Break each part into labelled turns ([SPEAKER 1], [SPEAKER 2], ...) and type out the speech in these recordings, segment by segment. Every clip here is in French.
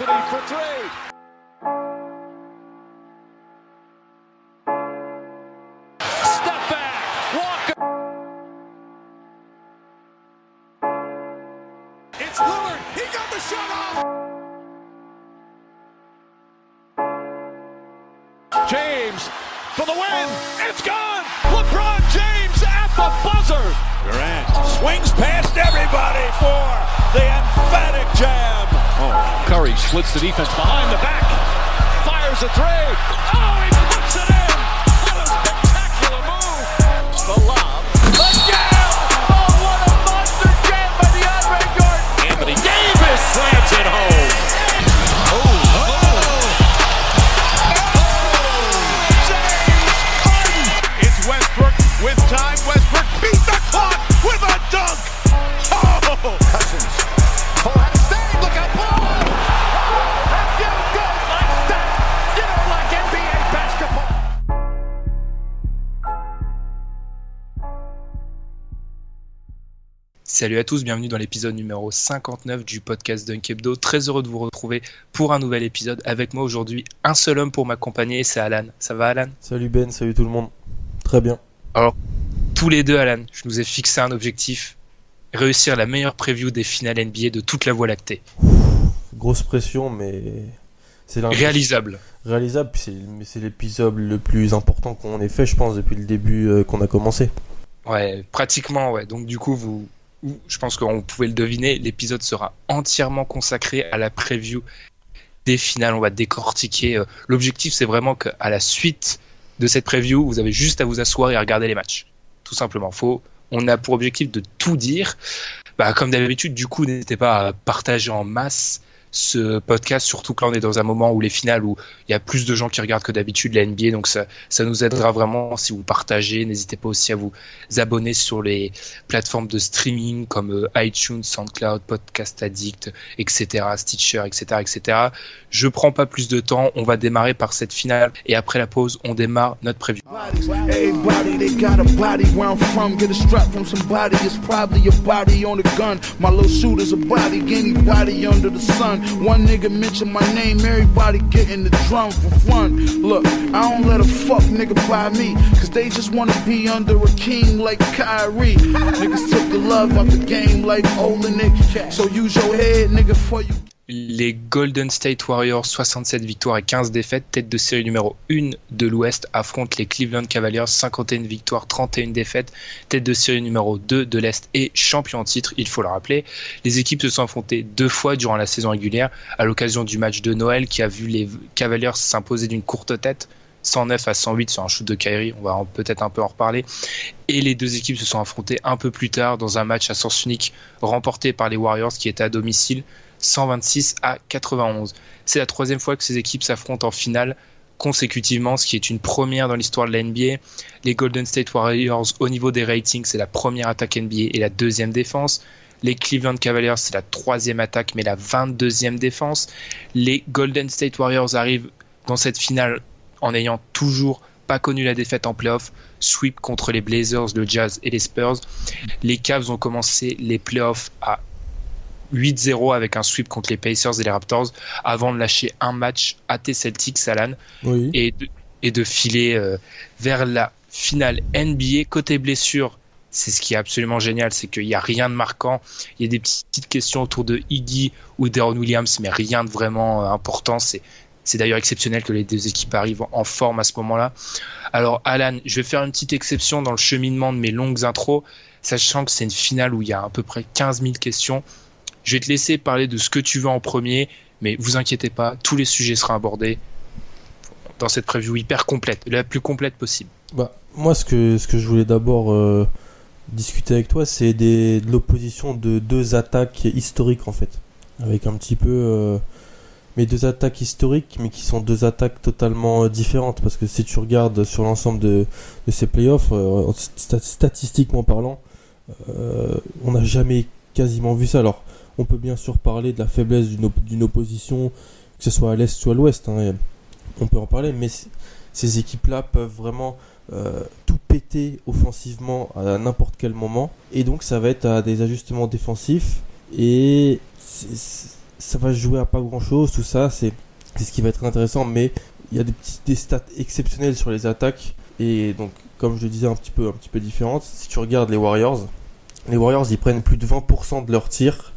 [SPEAKER 1] Anthony for three. Step back. Walker. It's Lillard. He got the shot off. James for the win. It's gone. LeBron James at the buzzer.
[SPEAKER 2] Durant swings past everybody for the
[SPEAKER 1] Curry splits the defense behind the back. Fires a three. Oh, he
[SPEAKER 3] Salut à tous, bienvenue dans l'épisode numéro 59 du podcast Dunkebdo. Très heureux de vous retrouver pour un nouvel épisode. Avec moi aujourd'hui, un seul homme pour m'accompagner, c'est Alan. Ça va Alan?
[SPEAKER 4] Salut Ben, salut tout le monde. Très bien.
[SPEAKER 3] Alors, tous les deux Alan, je nous ai fixé un objectif. Réussir la meilleure preview des finales NBA de toute la Voie lactée.
[SPEAKER 4] Grosse pression, mais c'est
[SPEAKER 3] Réalisable.
[SPEAKER 4] réalisable. c'est l'épisode le plus important qu'on ait fait, je pense, depuis le début euh, qu'on a commencé.
[SPEAKER 3] Ouais, pratiquement, ouais. Donc du coup, vous, vous- je pense qu'on pouvait le deviner, l'épisode sera entièrement consacré à la preview des finales. On va décortiquer. euh, L'objectif, c'est vraiment qu'à la suite de cette preview, vous avez juste à vous asseoir et à regarder les matchs. Tout simplement. Faut, on a pour objectif de tout dire. Bah, comme d'habitude, du coup, n'hésitez pas à partager en masse ce podcast, surtout que là on est dans un moment où les finales où il y a plus de gens qui regardent que d'habitude la NBA, donc ça, ça nous aidera vraiment si vous partagez. N'hésitez pas aussi à vous abonner sur les plateformes de streaming comme euh, iTunes, SoundCloud, Podcast Addict, etc., Stitcher, etc., etc. Je prends pas plus de temps, on va démarrer par cette finale et après la pause, on démarre notre preview.
[SPEAKER 5] One nigga mention my name, everybody getting the drum for fun. Look, I don't let a fuck nigga buy me, cause they just wanna be under a king like Kyrie. Niggas took the love out the game like Olenek. So use your head, nigga, for you.
[SPEAKER 3] Les Golden State Warriors, 67 victoires et 15 défaites, tête de série numéro 1 de l'Ouest, affrontent les Cleveland Cavaliers, 51 victoires, 31 défaites, tête de série numéro 2 de l'Est et champion en titre, il faut le rappeler. Les équipes se sont affrontées deux fois durant la saison régulière, à l'occasion du match de Noël qui a vu les Cavaliers s'imposer d'une courte tête. 109 à 108 sur un shoot de Kyrie, on va peut-être un peu en reparler. Et les deux équipes se sont affrontées un peu plus tard dans un match à sens unique remporté par les Warriors qui étaient à domicile 126 à 91. C'est la troisième fois que ces équipes s'affrontent en finale consécutivement, ce qui est une première dans l'histoire de la NBA. Les Golden State Warriors, au niveau des ratings, c'est la première attaque NBA et la deuxième défense. Les Cleveland Cavaliers, c'est la troisième attaque, mais la 22e défense. Les Golden State Warriors arrivent dans cette finale en n'ayant toujours pas connu la défaite en playoff. Sweep contre les Blazers, le Jazz et les Spurs. Les Cavs ont commencé les playoffs à 8-0 avec un sweep contre les Pacers et les Raptors avant de lâcher un match à tes Celtics, Alan,
[SPEAKER 4] Oui.
[SPEAKER 3] et de, et de filer euh, vers la finale NBA. Côté blessure, c'est ce qui est absolument génial, c'est qu'il n'y a rien de marquant. Il y a des petites questions autour de Iggy ou d'Aaron Williams, mais rien de vraiment euh, important. C'est c'est d'ailleurs exceptionnel que les deux équipes arrivent en forme à ce moment-là. Alors Alan, je vais faire une petite exception dans le cheminement de mes longues intros, sachant que c'est une finale où il y a à peu près 15 000 questions. Je vais te laisser parler de ce que tu veux en premier, mais vous inquiétez pas, tous les sujets seront abordés dans cette preview hyper complète, la plus complète possible.
[SPEAKER 4] Bah, moi, ce que, ce que je voulais d'abord euh, discuter avec toi, c'est de l'opposition de deux attaques historiques en fait. Avec un petit peu. Euh, mais deux attaques historiques, mais qui sont deux attaques totalement euh, différentes. Parce que si tu regardes sur l'ensemble de, de, ces playoffs, euh, statistiquement parlant, on n'a jamais quasiment vu ça. Alors, on peut bien sûr parler de la faiblesse d'une opposition, que ce soit à l'est ou à l'ouest. Hein, on peut en parler, mais ces équipes-là peuvent vraiment euh, tout péter offensivement à n'importe quel moment. Et donc ça va être à des ajustements défensifs. Et ça va jouer à pas grand-chose. Tout ça, c'est ce qui va être intéressant. Mais il y a des, stats exceptionnels sur les attaques. Et donc, comme je le disais, un petit peu, un petit peu différentes. Si tu regardes les Warriors, les Warriors, ils prennent plus de 20% de leurs tirs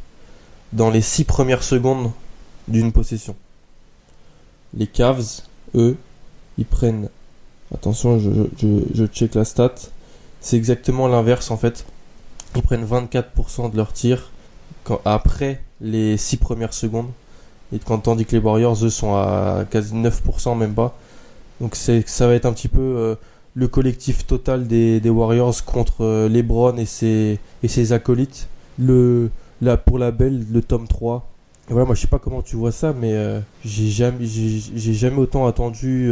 [SPEAKER 4] dans les 6 premières secondes d'une possession. Les Cavs, eux, ils prennent Attention, je, check la stat. C'est exactement l'inverse en fait. Ils prennent 24% de leurs tirs après les 6 premières secondes. Et tandis que les Warriors, eux, sont à quasi 9%, même pas. Donc ça va être un petit peu euh, le collectif total des, des Warriors contre euh, LeBron et ses, et ses acolytes. Le, là, pour la belle, le tome 3. Et voilà, moi je sais pas comment tu vois ça, mais euh, j'ai, jamais, j'ai, jamais autant attendu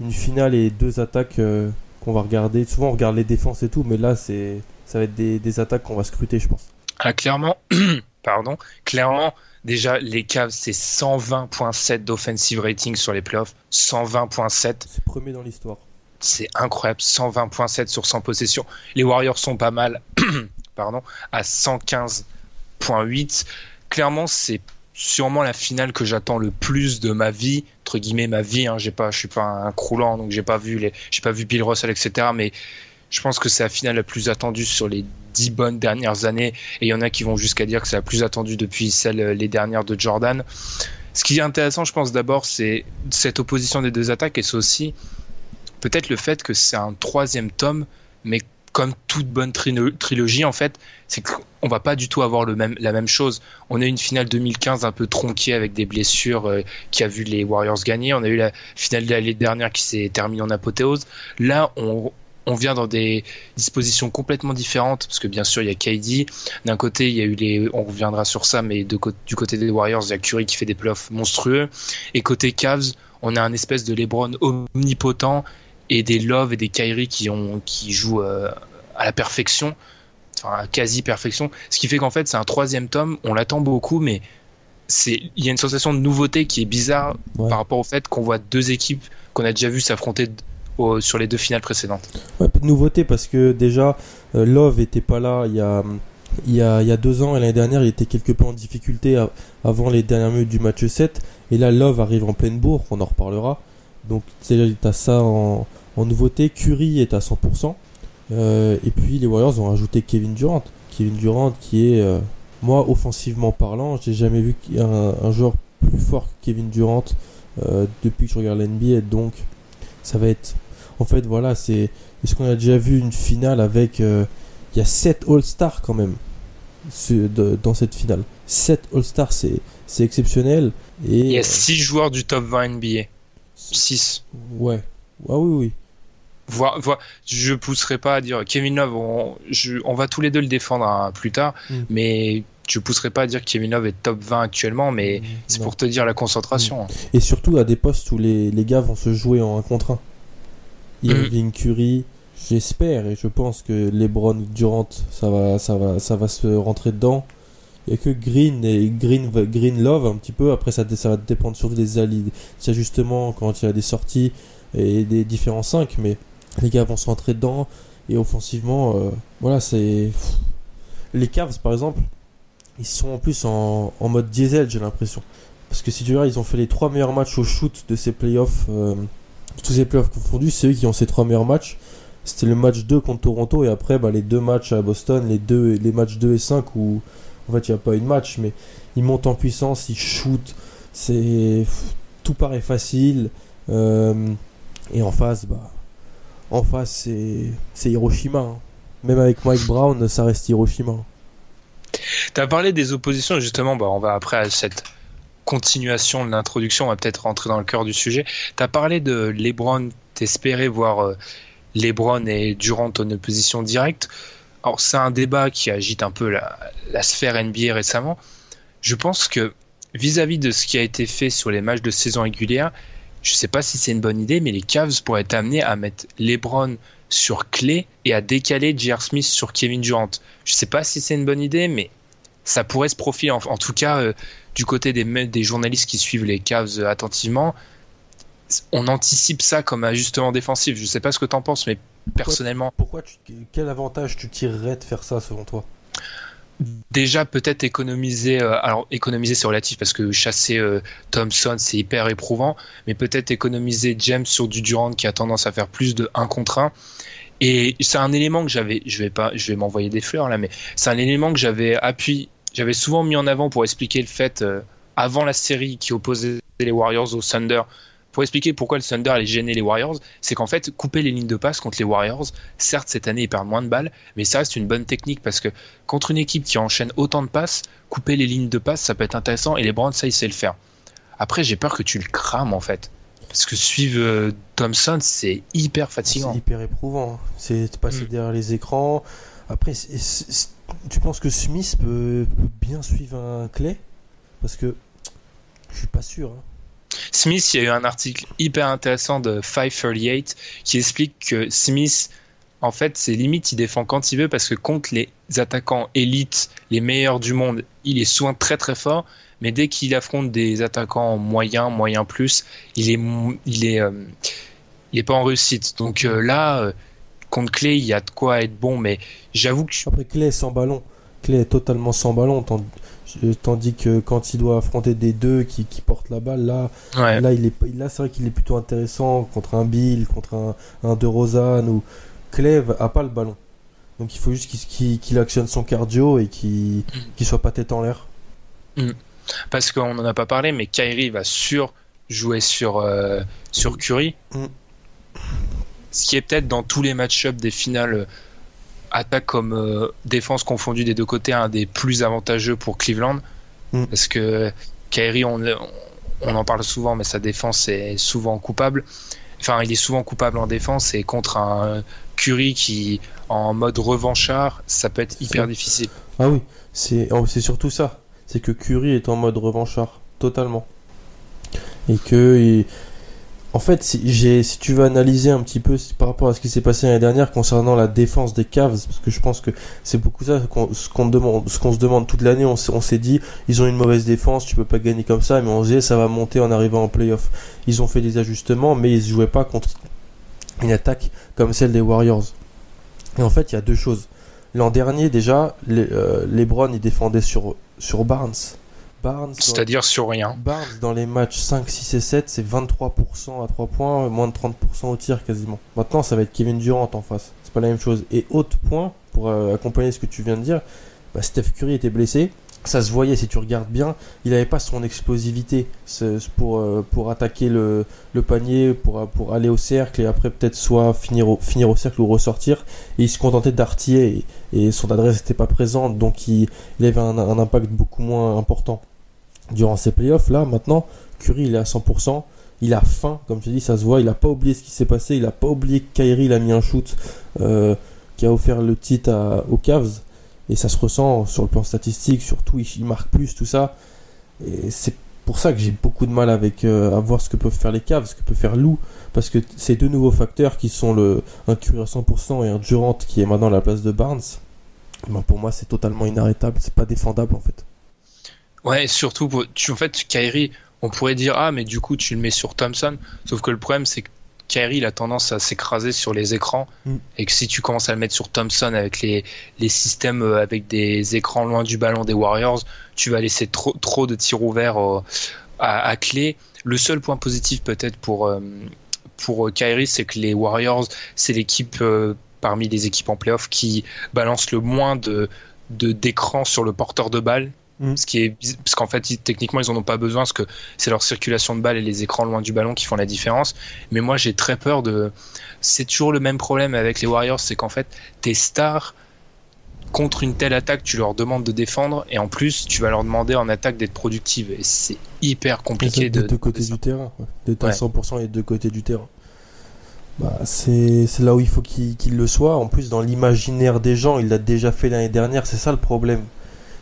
[SPEAKER 4] une finale et deux attaques euh, qu'on va regarder. Souvent on regarde les défenses et tout, mais là c'est ça va être des, attaques qu'on va scruter, je pense.
[SPEAKER 3] Ah, clairement, pardon, clairement, déjà les Cavs c'est 120.7 d'offensive rating sur les playoffs, 120.7.
[SPEAKER 4] C'est premier dans l'histoire.
[SPEAKER 3] C'est incroyable, 120.7 sur 100 possessions. Les Warriors sont pas mal, pardon, à 115.8. Clairement, c'est sûrement la finale que j'attends le plus de ma vie entre guillemets ma vie hein, j'ai pas je suis pas un croulant donc j'ai pas vu les j'ai pas vu Bill Russell etc mais je pense que c'est la finale la plus attendue sur les dix bonnes dernières années et il y en a qui vont jusqu'à dire que c'est la plus attendue depuis celle les dernières de Jordan ce qui est intéressant je pense d'abord c'est cette opposition des deux attaques et c'est aussi peut-être le fait que c'est un troisième tome mais comme toute bonne trilogie, en fait, c'est qu'on va pas du tout avoir le même, la même chose. On a eu une finale 2015 un peu tronquée avec des blessures euh, qui a vu les Warriors gagner. On a eu la finale de l'année dernière qui s'est terminée en apothéose. Là, on, on vient dans des dispositions complètement différentes parce que bien sûr il y a KD d'un côté il y a eu les on reviendra sur ça mais du côté des Warriors il y a Curry qui fait des playoffs monstrueux et côté Cavs on a un espèce de LeBron omnipotent et des Love et des Kyrie qui, ont, qui jouent euh, à la perfection, enfin à quasi perfection. Ce qui fait qu'en fait, c'est un troisième tome, on l'attend beaucoup, mais il y a une sensation de nouveauté qui est bizarre par rapport au fait qu'on voit deux équipes qu'on a déjà vu s'affronter sur les deux finales précédentes.
[SPEAKER 4] Ouais, peu de nouveauté parce que déjà euh, Love était pas là il y a il y, a, il y a deux ans et l'année dernière il était quelque peu en difficulté avant les dernières minutes du match 7 et là Love arrive en pleine bourre on en reparlera donc tu as ça en, en nouveauté, Curry est à 100%. Euh, et puis les Warriors ont rajouté Kevin Durant. Kevin Durant qui est, euh, moi, offensivement parlant, j'ai jamais vu un, un, joueur plus fort que Kevin Durant euh, depuis que je regarde l'NBA. Donc ça va être... En fait, voilà, c'est... Est-ce qu'on a déjà vu une finale avec... Il y a 7 All-Stars quand même dans cette finale. 7 All-Stars, c'est, c'est exceptionnel. Et,
[SPEAKER 3] Il y a 6 joueurs du top 20 NBA. 6.
[SPEAKER 4] Ouais. Ah oui, oui
[SPEAKER 3] voir, voir, je pousserai pas à dire Kevin Love, on, on va tous les deux le défendre hein, plus tard, mm. mais je pousserai pas à dire que Kevin Love est top 20 actuellement, mais mm. c'est pour te dire la concentration. Mm.
[SPEAKER 4] Et surtout à des postes où les, les gars vont se jouer en un contre 1. Irving Curry, j'espère et je pense que LeBron Durant, ça va, ça va, ça va se rentrer dedans. Il n'y a que Green et Green, Green Love un petit peu. Après, ça, ça va dépendre surtout des, des ajustements quand il y a des sorties et des différents 5. Mais les gars vont se rentrer dedans et offensivement, euh, voilà, c'est les Cavs par exemple, ils sont en plus en, mode diesel, j'ai l'impression. Parce que si tu vois, ils ont fait les trois meilleurs matchs au shoot de ces playoffs, euh, tous ces playoffs confondus, c'est eux qui ont ces trois meilleurs matchs. C'était le match 2 contre Toronto et après bah, les deux matchs à Boston, les deux les matchs 2 et 5 où en fait il n'y a pas eu de match, mais ils montent en puissance, ils shootent, c'est tout paraît facile. Euh, et en face, bah, en face, c'est Hiroshima. Hein. Même avec Mike Brown, ça reste Hiroshima.
[SPEAKER 3] Tu as parlé des oppositions, justement, bah, on va après à cette continuation de l'introduction, on va peut-être rentrer dans le cœur du sujet. Tu as parlé de LeBron, t'espérais voir euh, LeBron et Durant en opposition directe. Alors c'est un débat qui agite un peu la, sphère NBA récemment. Je pense que vis-à-vis de ce qui a été fait sur les matchs de saison régulière, je sais pas si c'est une bonne idée, mais les Cavs pourraient être amenés à mettre LeBron sur Clay et à décaler J.R. Smith sur Kevin Durant. Je sais pas si c'est une bonne idée, mais ça pourrait se profiler. En, tout cas, euh, du côté des, journalistes qui suivent les Cavs euh, attentivement, on anticipe ça comme ajustement défensif. Je sais pas ce que tu en penses, mais personnellement.
[SPEAKER 4] Pourquoi tu, quel avantage tu tirerais de faire ça selon toi?
[SPEAKER 3] Déjà peut-être économiser, euh, alors économiser c'est relatif parce que chasser euh, Thompson c'est hyper éprouvant, mais peut-être économiser James sur du Durant qui a tendance à faire plus de 1 contre 1. Et c'est un élément que j'avais, je vais pas, je vais m'envoyer des fleurs là, mais c'est un élément que j'avais appuyé, j'avais souvent mis en avant pour expliquer le fait euh, avant la série qui opposait les Warriors au Thunder pour expliquer pourquoi le Thunder allait gêner les Warriors, c'est qu'en fait, couper les lignes de passe contre les Warriors, certes, cette année, ils perdent moins de balles, mais ça reste une bonne technique parce que contre une équipe qui enchaîne autant de passes, couper les lignes de passe, ça peut être intéressant et les Browns, ça, ils savent le faire. Après, j'ai peur que tu le crames en fait. Parce que suivre euh, Thompson, c'est hyper fatigant.
[SPEAKER 4] C'est hyper éprouvant. C'est de passer mm. derrière les écrans. Après, tu penses que Smith peut, peut, bien suivre un Clay? Parce que je suis pas sûr. Hein.
[SPEAKER 3] Smith, il y a eu un article hyper intéressant de 538 qui explique que Smith, en fait, c'est limite, il défend quand il veut parce que contre les attaquants élites, les meilleurs du monde, il est souvent très très fort. Mais dès qu'il affronte des attaquants moyens, moyens plus, il est, il est, euh, il est pas en réussite. Donc euh, là, euh, contre Clay, il y a de quoi être bon, mais j'avoue que.
[SPEAKER 4] Après, Clay sans ballon. Clay est totalement sans ballon. Tandis que quand il doit affronter des deux qui, qui portent la balle, là, là, il est, là c'est vrai qu'il est plutôt intéressant contre un Bill, contre un, un De Rosanne ou Cleve a pas le ballon. Donc il faut juste qu'il actionne son cardio et qu'il mm. soit pas tête en l'air.
[SPEAKER 3] Mm. Parce qu'on n'en a pas parlé, mais Kyrie va sur jouer sur, euh, sur Curry. Mm. Ce qui est peut-être dans tous les match-ups des finales attaque comme euh, défense confondue des deux côtés un des plus avantageux pour Cleveland. Mm. Parce que Kyrie, on, on, en parle souvent, mais sa défense est souvent coupable. Enfin, il est souvent coupable en défense et contre un Curry qui, en mode revanchard, ça peut être hyper difficile.
[SPEAKER 4] Ah oui, c'est oh, surtout ça. C'est que Curry est en mode revanchard, totalement. Et que en fait, si, tu veux analyser un petit peu par rapport à ce qui s'est passé l'année dernière concernant la défense des Cavs, parce que je pense que c'est beaucoup ça ce qu'on demande, se demande toute l'année. On, s'est dit, ils ont une mauvaise défense, tu peux pas gagner comme ça, mais on se disait ça va monter en arrivant en playoff. Ils ont fait des ajustements, mais ils jouaient pas contre une attaque comme celle des Warriors. Et en fait, il y a deux choses. L'an dernier, déjà, les, euh, LeBron il défendait sur sur Barnes
[SPEAKER 3] c'est-à-dire sur rien.
[SPEAKER 4] Barnes, dans les matchs 5, 6 et 7, c'est 23% à 3 points, moins de 30% au tir quasiment. Maintenant, ça va être Kevin Durant en face. C'est pas la même chose. Et autre point, pour euh, accompagner ce que tu viens de dire, bah, Steph Curry était blessé. Ça se voyait si tu regardes bien, il n'avait pas son explosivité pour, euh, pour attaquer le, le, panier, pour, pour aller au cercle et après peut-être soit finir au, finir au cercle ou ressortir. Et il se contentait d'artiller et, son adresse n'était pas présente, donc il, il avait un, un impact beaucoup moins important durant ces playoffs. Là, maintenant, Curry, il est à 100%. Il a faim, comme tu dis, ça se voit. Il n'a pas oublié ce qui s'est passé. Il n'a pas oublié que Kyrie il a mis un shoot euh, qui a offert le titre aux Cavs. Et ça se ressent sur le plan statistique, surtout il, marque plus, tout ça. Et c'est pour ça que j'ai beaucoup de mal avec euh, à voir ce que peuvent faire les Cavs, ce que peut faire Lou, parce que ces deux nouveaux facteurs qui sont le un Curry à 100% et un Durant qui est maintenant à la place de Barnes, ben pour moi c'est totalement inarrêtable, c'est pas défendable en fait.
[SPEAKER 3] Ouais, surtout, tu, en fait, Kyrie, on pourrait dire, ah, mais du coup, tu le mets sur Thompson. Sauf que le problème, c'est que Kyrie, il a tendance à s'écraser sur les écrans. Mm. Et que si tu commences à le mettre sur Thompson avec les, les systèmes euh, avec des écrans loin du ballon des Warriors, tu vas laisser trop, trop de tirs ouverts euh, à, à, clé. Le seul point positif, peut-être, pour, euh, pour Kyrie, c'est que les Warriors, c'est l'équipe parmi les équipes en playoff qui balance le moins de d'écran sur le porteur de balle Mm. Ce qui est, parce qu'en fait, techniquement, ils en ont pas besoin, parce que c'est leur circulation de balle et les écrans loin du ballon qui font la différence. Mais moi, j'ai très peur de. C'est toujours le même problème avec les Warriors, c'est qu'en fait, tes stars contre une telle attaque, tu leur demandes de défendre et en plus, tu vas leur demander en attaque d'être productive. Et c'est hyper compliqué
[SPEAKER 4] de. Des deux côtés du terrain, d'être à 100% et de deux côtés du terrain. Bah, c'est c'est là où il faut qu'il qu'il le soit. En plus, dans l'imaginaire des gens, il l'a déjà fait l'année dernière. C'est ça le problème.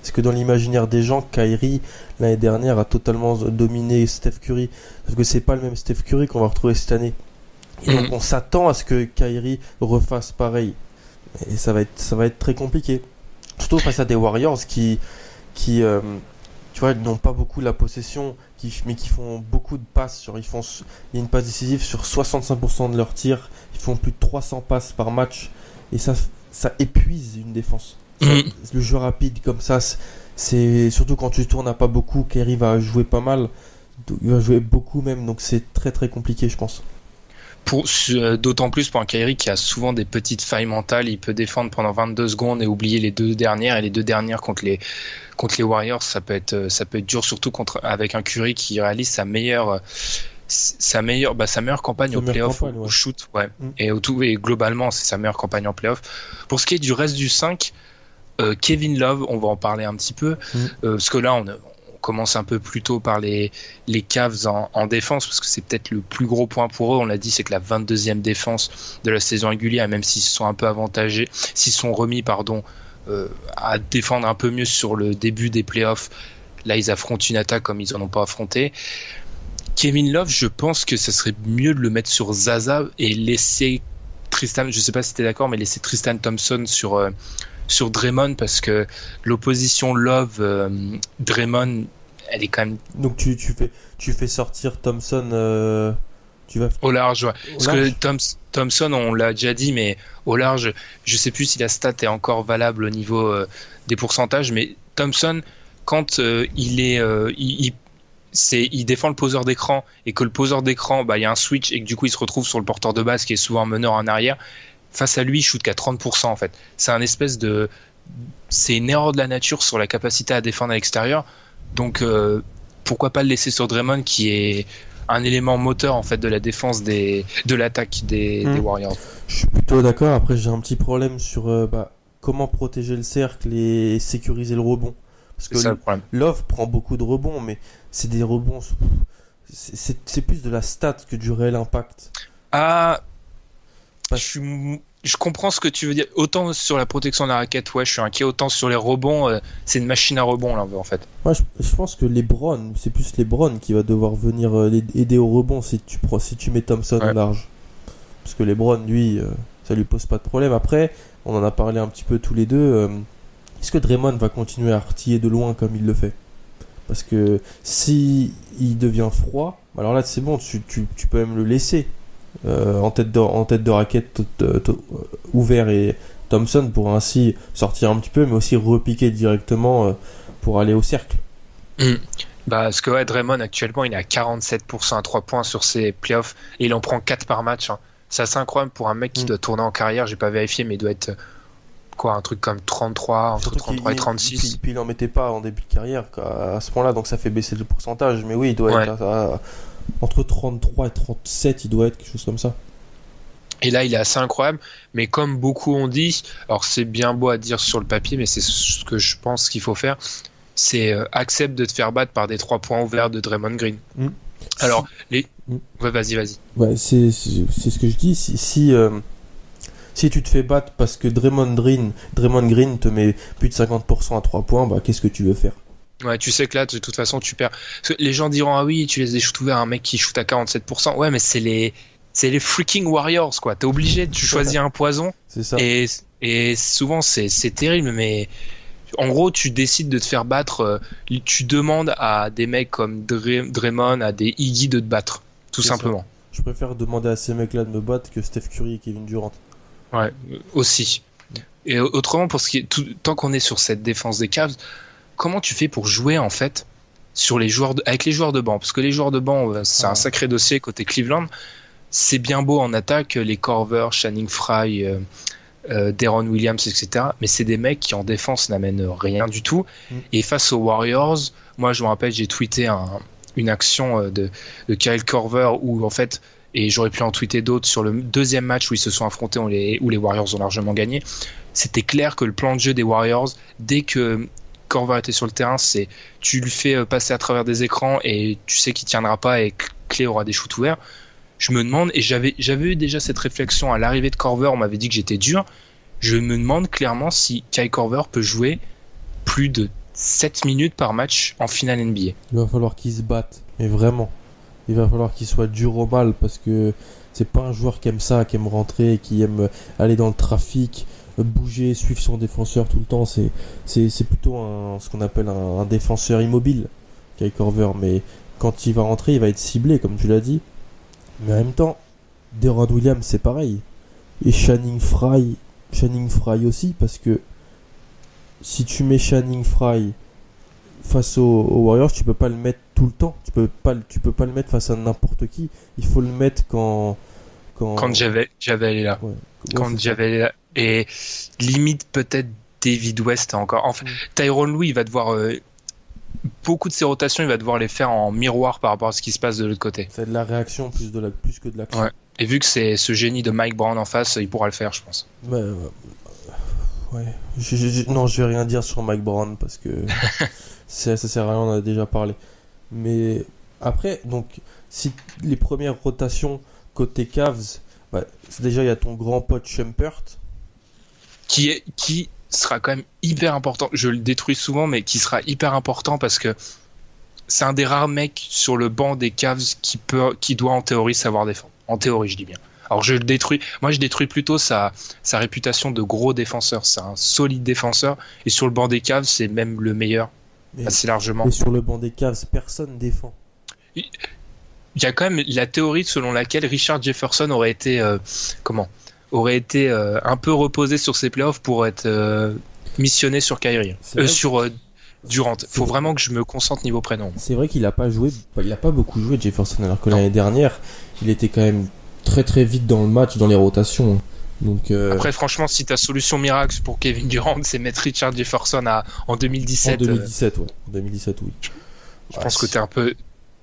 [SPEAKER 4] C'est que dans l'imaginaire des gens, Kyrie, l'année dernière, a totalement dominé Steph Curry. Parce que c'est pas le même Steph Curry qu'on va retrouver cette année. Et donc,
[SPEAKER 3] Mhm.
[SPEAKER 4] on s'attend à ce que Kyrie refasse pareil. Et ça va être, ça va être très compliqué. Surtout face à des Warriors qui, qui euh, tu vois, n'ont pas beaucoup la possession, qui, mais qui font beaucoup de passes. Sur, ils font, il y a une passe décisive sur 65% de leurs tirs. Ils font plus de 300 passes par match. Et ça, ça épuise une défense. Ça-. Le jeu rapide comme ça, c'est- surtout quand tu tournes à pas beaucoup, Kerry va jouer pas mal. Il va jouer beaucoup même, donc c'est très très compliqué, je pense.
[SPEAKER 3] Euh, D'autant plus pour un Kyrie qui a souvent des petites failles mentales. Il peut défendre pendant 22 secondes et oublier les deux dernières. Et les deux dernières contre les, contre les Warriors, ça peut être, euh, ça peut être dur, surtout contre, avec un Curry qui réalise sa meilleure, sa meilleure, bah, sa meilleure campagne
[SPEAKER 4] Sa
[SPEAKER 3] au playoff,
[SPEAKER 4] ouais.
[SPEAKER 3] au shoot. Ouais.
[SPEAKER 4] Mm.
[SPEAKER 3] Et, au tout, et globalement, c'est sa meilleure campagne en playoff. Pour ce qui est du reste du 5, euh, Kevin Love, on va en parler un petit peu.
[SPEAKER 4] Mm.
[SPEAKER 3] Euh, parce que là, on, on commence un peu plus tôt par les, les Cavs en, en défense, parce que c'est peut-être le plus gros point pour eux. On l'a dit, c'est que la 22e défense de la saison régulière, même s'ils se sont un peu avantagés, s'ils sont remis, pardon, euh, à défendre un peu mieux sur le début des playoffs, là, ils affrontent une attaque comme ils en ont pas affronté. Kevin Love, je pense que ce serait mieux de le mettre sur Zaza et laisser Tristan, je sais pas si tu es d'accord, mais laisser Tristan Thompson sur, euh, sur Draymond parce que l'opposition Love euh, Draymond, elle est quand même
[SPEAKER 4] Donc tu, tu fais tu fais sortir Thompson, euh, tu vas
[SPEAKER 3] au large. ouais.
[SPEAKER 4] au
[SPEAKER 3] Parce
[SPEAKER 4] large
[SPEAKER 3] que Thompson, on l'a déjà dit, mais au large, je sais plus si la stat est encore valable au niveau euh, des pourcentages, mais Thompson, quand euh, il est, euh, il, il- c'est, il défend le poseur d'écran et que le poseur d'écran, bah, il y a un switch et que du coup il se retrouve sur le porteur de base qui est souvent un meneur en arrière. Face à lui, il shoot qu'à 30% en fait. C'est un espèce de, c'est une erreur de la nature sur la capacité à défendre à l'extérieur. Donc euh, pourquoi pas le laisser sur Draymond qui est un élément moteur en fait de la défense des de l'attaque des,
[SPEAKER 4] Mm.
[SPEAKER 3] des Warriors.
[SPEAKER 4] Je suis plutôt d'accord. Après, j'ai un petit problème sur euh, bah, comment protéger le cercle et sécuriser le rebond. Parce que. Love prend beaucoup de rebonds, mais c'est des rebonds. c'est- plus de la stat que du réel impact.
[SPEAKER 3] Ah, je, suis- je comprends ce que tu veux dire. Autant sur la protection de la raquette, ouais, je suis inquiet. Autant sur les rebonds, euh, c'est une machine à rebond là en fait.
[SPEAKER 4] Moi, je, je pense que LeBron, c'est plus LeBron qui va devoir venir euh, aider au rebond si tu, prends- si tu mets Thompson
[SPEAKER 3] Ouais.
[SPEAKER 4] au large. Parce que LeBron, lui, euh, ça lui pose pas de problème. Après, on en a parlé un petit peu tous les deux. Est-ce que Draymond va continuer à artiller de loin comme il le fait? Parce que si il devient froid, alors là, c'est bon, tu, tu, tu peux même le laisser euh, en, tête de, en tête de raquette ouvert et Thompson pour ainsi sortir un petit peu, mais aussi repiquer directement euh, pour aller au cercle.
[SPEAKER 3] Bah, parce que ouais, Draymond actuellement il est à 47% à 3 points sur ses playoffs et il en prend 4 par match. hein. C'est assez incroyable pour un mec qui
[SPEAKER 4] Mm.
[SPEAKER 3] doit tourner en carrière. J'ai pas vérifié, mais il doit être quoi, un truc comme 33, entre
[SPEAKER 4] Surtout
[SPEAKER 3] 33 et
[SPEAKER 4] qu'il-
[SPEAKER 3] 36.
[SPEAKER 4] Puis, puis il en mettait pas en début de carrière quoi, à ce point-là, donc ça fait baisser le pourcentage. Mais oui, il doit
[SPEAKER 3] Ouais.
[SPEAKER 4] être à- à- entre 33 et 37, il doit être quelque chose comme ça.
[SPEAKER 3] Et là, il est assez incroyable. Mais comme beaucoup ont dit, alors c'est bien beau à dire sur le papier, mais c'est ce que je pense qu'il faut faire. C'est euh, accepte de te faire battre par des trois points ouverts de Draymond Green.
[SPEAKER 4] Mm.
[SPEAKER 3] Alors, les.
[SPEAKER 4] Mm.
[SPEAKER 3] Ouais, vas-y, vas-y.
[SPEAKER 4] Ouais, c'est ce que je dis. Si, si, euh, si tu te fais battre parce que Draymond Green, Draymond Green te met plus de 50% à 3 points, bah qu'est-ce que tu veux faire?
[SPEAKER 3] Ouais, tu sais que là, de toute façon, tu perds. Parce que les gens diront, ah oui, tu laisses des shoots ouverts à un mec qui shoot à 47%. Ouais, mais c'est les. C'est les freaking Warriors, quoi. T'es obligé, tu choisis un poison.
[SPEAKER 4] C'est ça.
[SPEAKER 3] Et, et souvent, c'est c'est terrible, mais en gros, tu décides de te faire battre. euh, Tu demandes à des mecs comme Dray- Draymond, à des Iggy de te battre, tout
[SPEAKER 4] ça.
[SPEAKER 3] simplement.
[SPEAKER 4] Je préfère demander à ces mecs-là de me battre que Steph Curry et Kevin Durant.
[SPEAKER 3] Ouais, aussi. Et autrement, pour ce qui est, tout- tant qu'on est sur cette défense des Cavs, comment tu fais pour jouer en fait sur les joueurs de- avec les joueurs de banc? Parce que les joueurs de banc, euh, c'est
[SPEAKER 4] Ah.
[SPEAKER 3] un sacré dossier côté Cleveland. C'est bien beau en attaque, les Corver, Channing Fry, euh, euh, Deron Williams, etc. Mais c'est des mecs qui en défense n'amènent rien du tout.
[SPEAKER 4] Mm.
[SPEAKER 3] Et face aux Warriors, moi je me rappelle, j'ai tweeté un- une action euh, de, de Kyle Corver où en fait et j'aurais pu en tweeter d'autres sur le deuxième match où ils se sont affrontés les, où les Warriors ont largement gagné. C'était clair que le plan de jeu des Warriors, dès que Corver était sur le terrain, c'est tu lui fais euh, passer à travers des écrans et tu sais qu'il tiendra pas et Clay aura des shoots ouverts. je me demande, et j'avais, j'avais eu déjà cette réflexion à l'arrivée de Corver, on m'avait dit que j'étais dur. Je me demande clairement si Kai Corver peut jouer plus de 7 minutes par match en finale NBA.
[SPEAKER 4] Il va falloir qu'il se batte, mais vraiment. Il va falloir qu'il soit dur au mal parce que c'est pas un joueur qui aime ça, qui aime rentrer, qui aime aller dans le trafic, bouger, suivre son défenseur tout le temps. C'est, plutôt un, ce qu'on appelle un, défenseur immobile, Kai Corver. Mais quand il va rentrer, il va être ciblé, comme tu l'as dit. Mais en même temps, Deron Williams, c'est pareil. Et Channing Fry, Channing Fry aussi, parce que si tu mets Channing Fry face aux, Warriors, tu peux pas le mettre tout le temps. Tu peux pas, peux pas le mettre face à n'importe qui. Il faut le mettre quand, quand,
[SPEAKER 3] Quand j'avais, j'avais là.
[SPEAKER 4] Ouais. Ouais,
[SPEAKER 3] quand j'avais et limite peut-être David West encore. Enfin, Tyrone Louis il va devoir euh, beaucoup de ses rotations, il va devoir les faire en miroir par rapport à ce qui se passe de l'autre côté.
[SPEAKER 4] C'est de la réaction plus, de la, plus que de l'action.
[SPEAKER 3] Ouais. Et vu que c'est ce génie de Mike Brown en face, il pourra le faire, je pense.
[SPEAKER 4] Ouais, ouais. Ouais. Je- je- je- non, je vais rien dire sur Mike Brown parce que ça, ça sert à rien, on en a déjà parlé. Mais après, donc, si les premières rotations côté Cavs, bah, déjà il y a ton grand pote Shumpert.
[SPEAKER 3] Qui est qui sera quand même hyper important. Je le détruis souvent, mais qui sera hyper important parce que c'est un des rares mecs sur le banc des Cavs qui peut, qui doit en théorie savoir défendre. En théorie, je dis bien. Alors je le détruis. Moi, je détruis plutôt sa, sa réputation de gros défenseur. C'est un solide défenseur. Et sur le banc des Cavs, c'est même le meilleur,
[SPEAKER 4] Mais,
[SPEAKER 3] assez largement.
[SPEAKER 4] mais sur le banc des Cavs, personne défend.
[SPEAKER 3] Il y a quand même la théorie selon laquelle Richard Jefferson aurait été, euh, comment, aurait été euh, un peu reposé sur ses playoffs pour être euh, missionné sur Kyrie, sur Durant. Faut
[SPEAKER 4] vrai.
[SPEAKER 3] vraiment que je me concentre niveau prénom.
[SPEAKER 4] C'est vrai qu'il a pas joué, il a pas beaucoup joué Jefferson alors que l'année dernière, il était quand même très très vite dans le match, dans les rotations. Donc euh,
[SPEAKER 3] Après, franchement, si ta solution miracle pour Kevin Durant, c'est mettre Richard Jefferson à, en
[SPEAKER 4] en
[SPEAKER 3] 2017, euh,
[SPEAKER 4] 2017, ouais. En 2017, oui.
[SPEAKER 3] je pense que t'es un peu,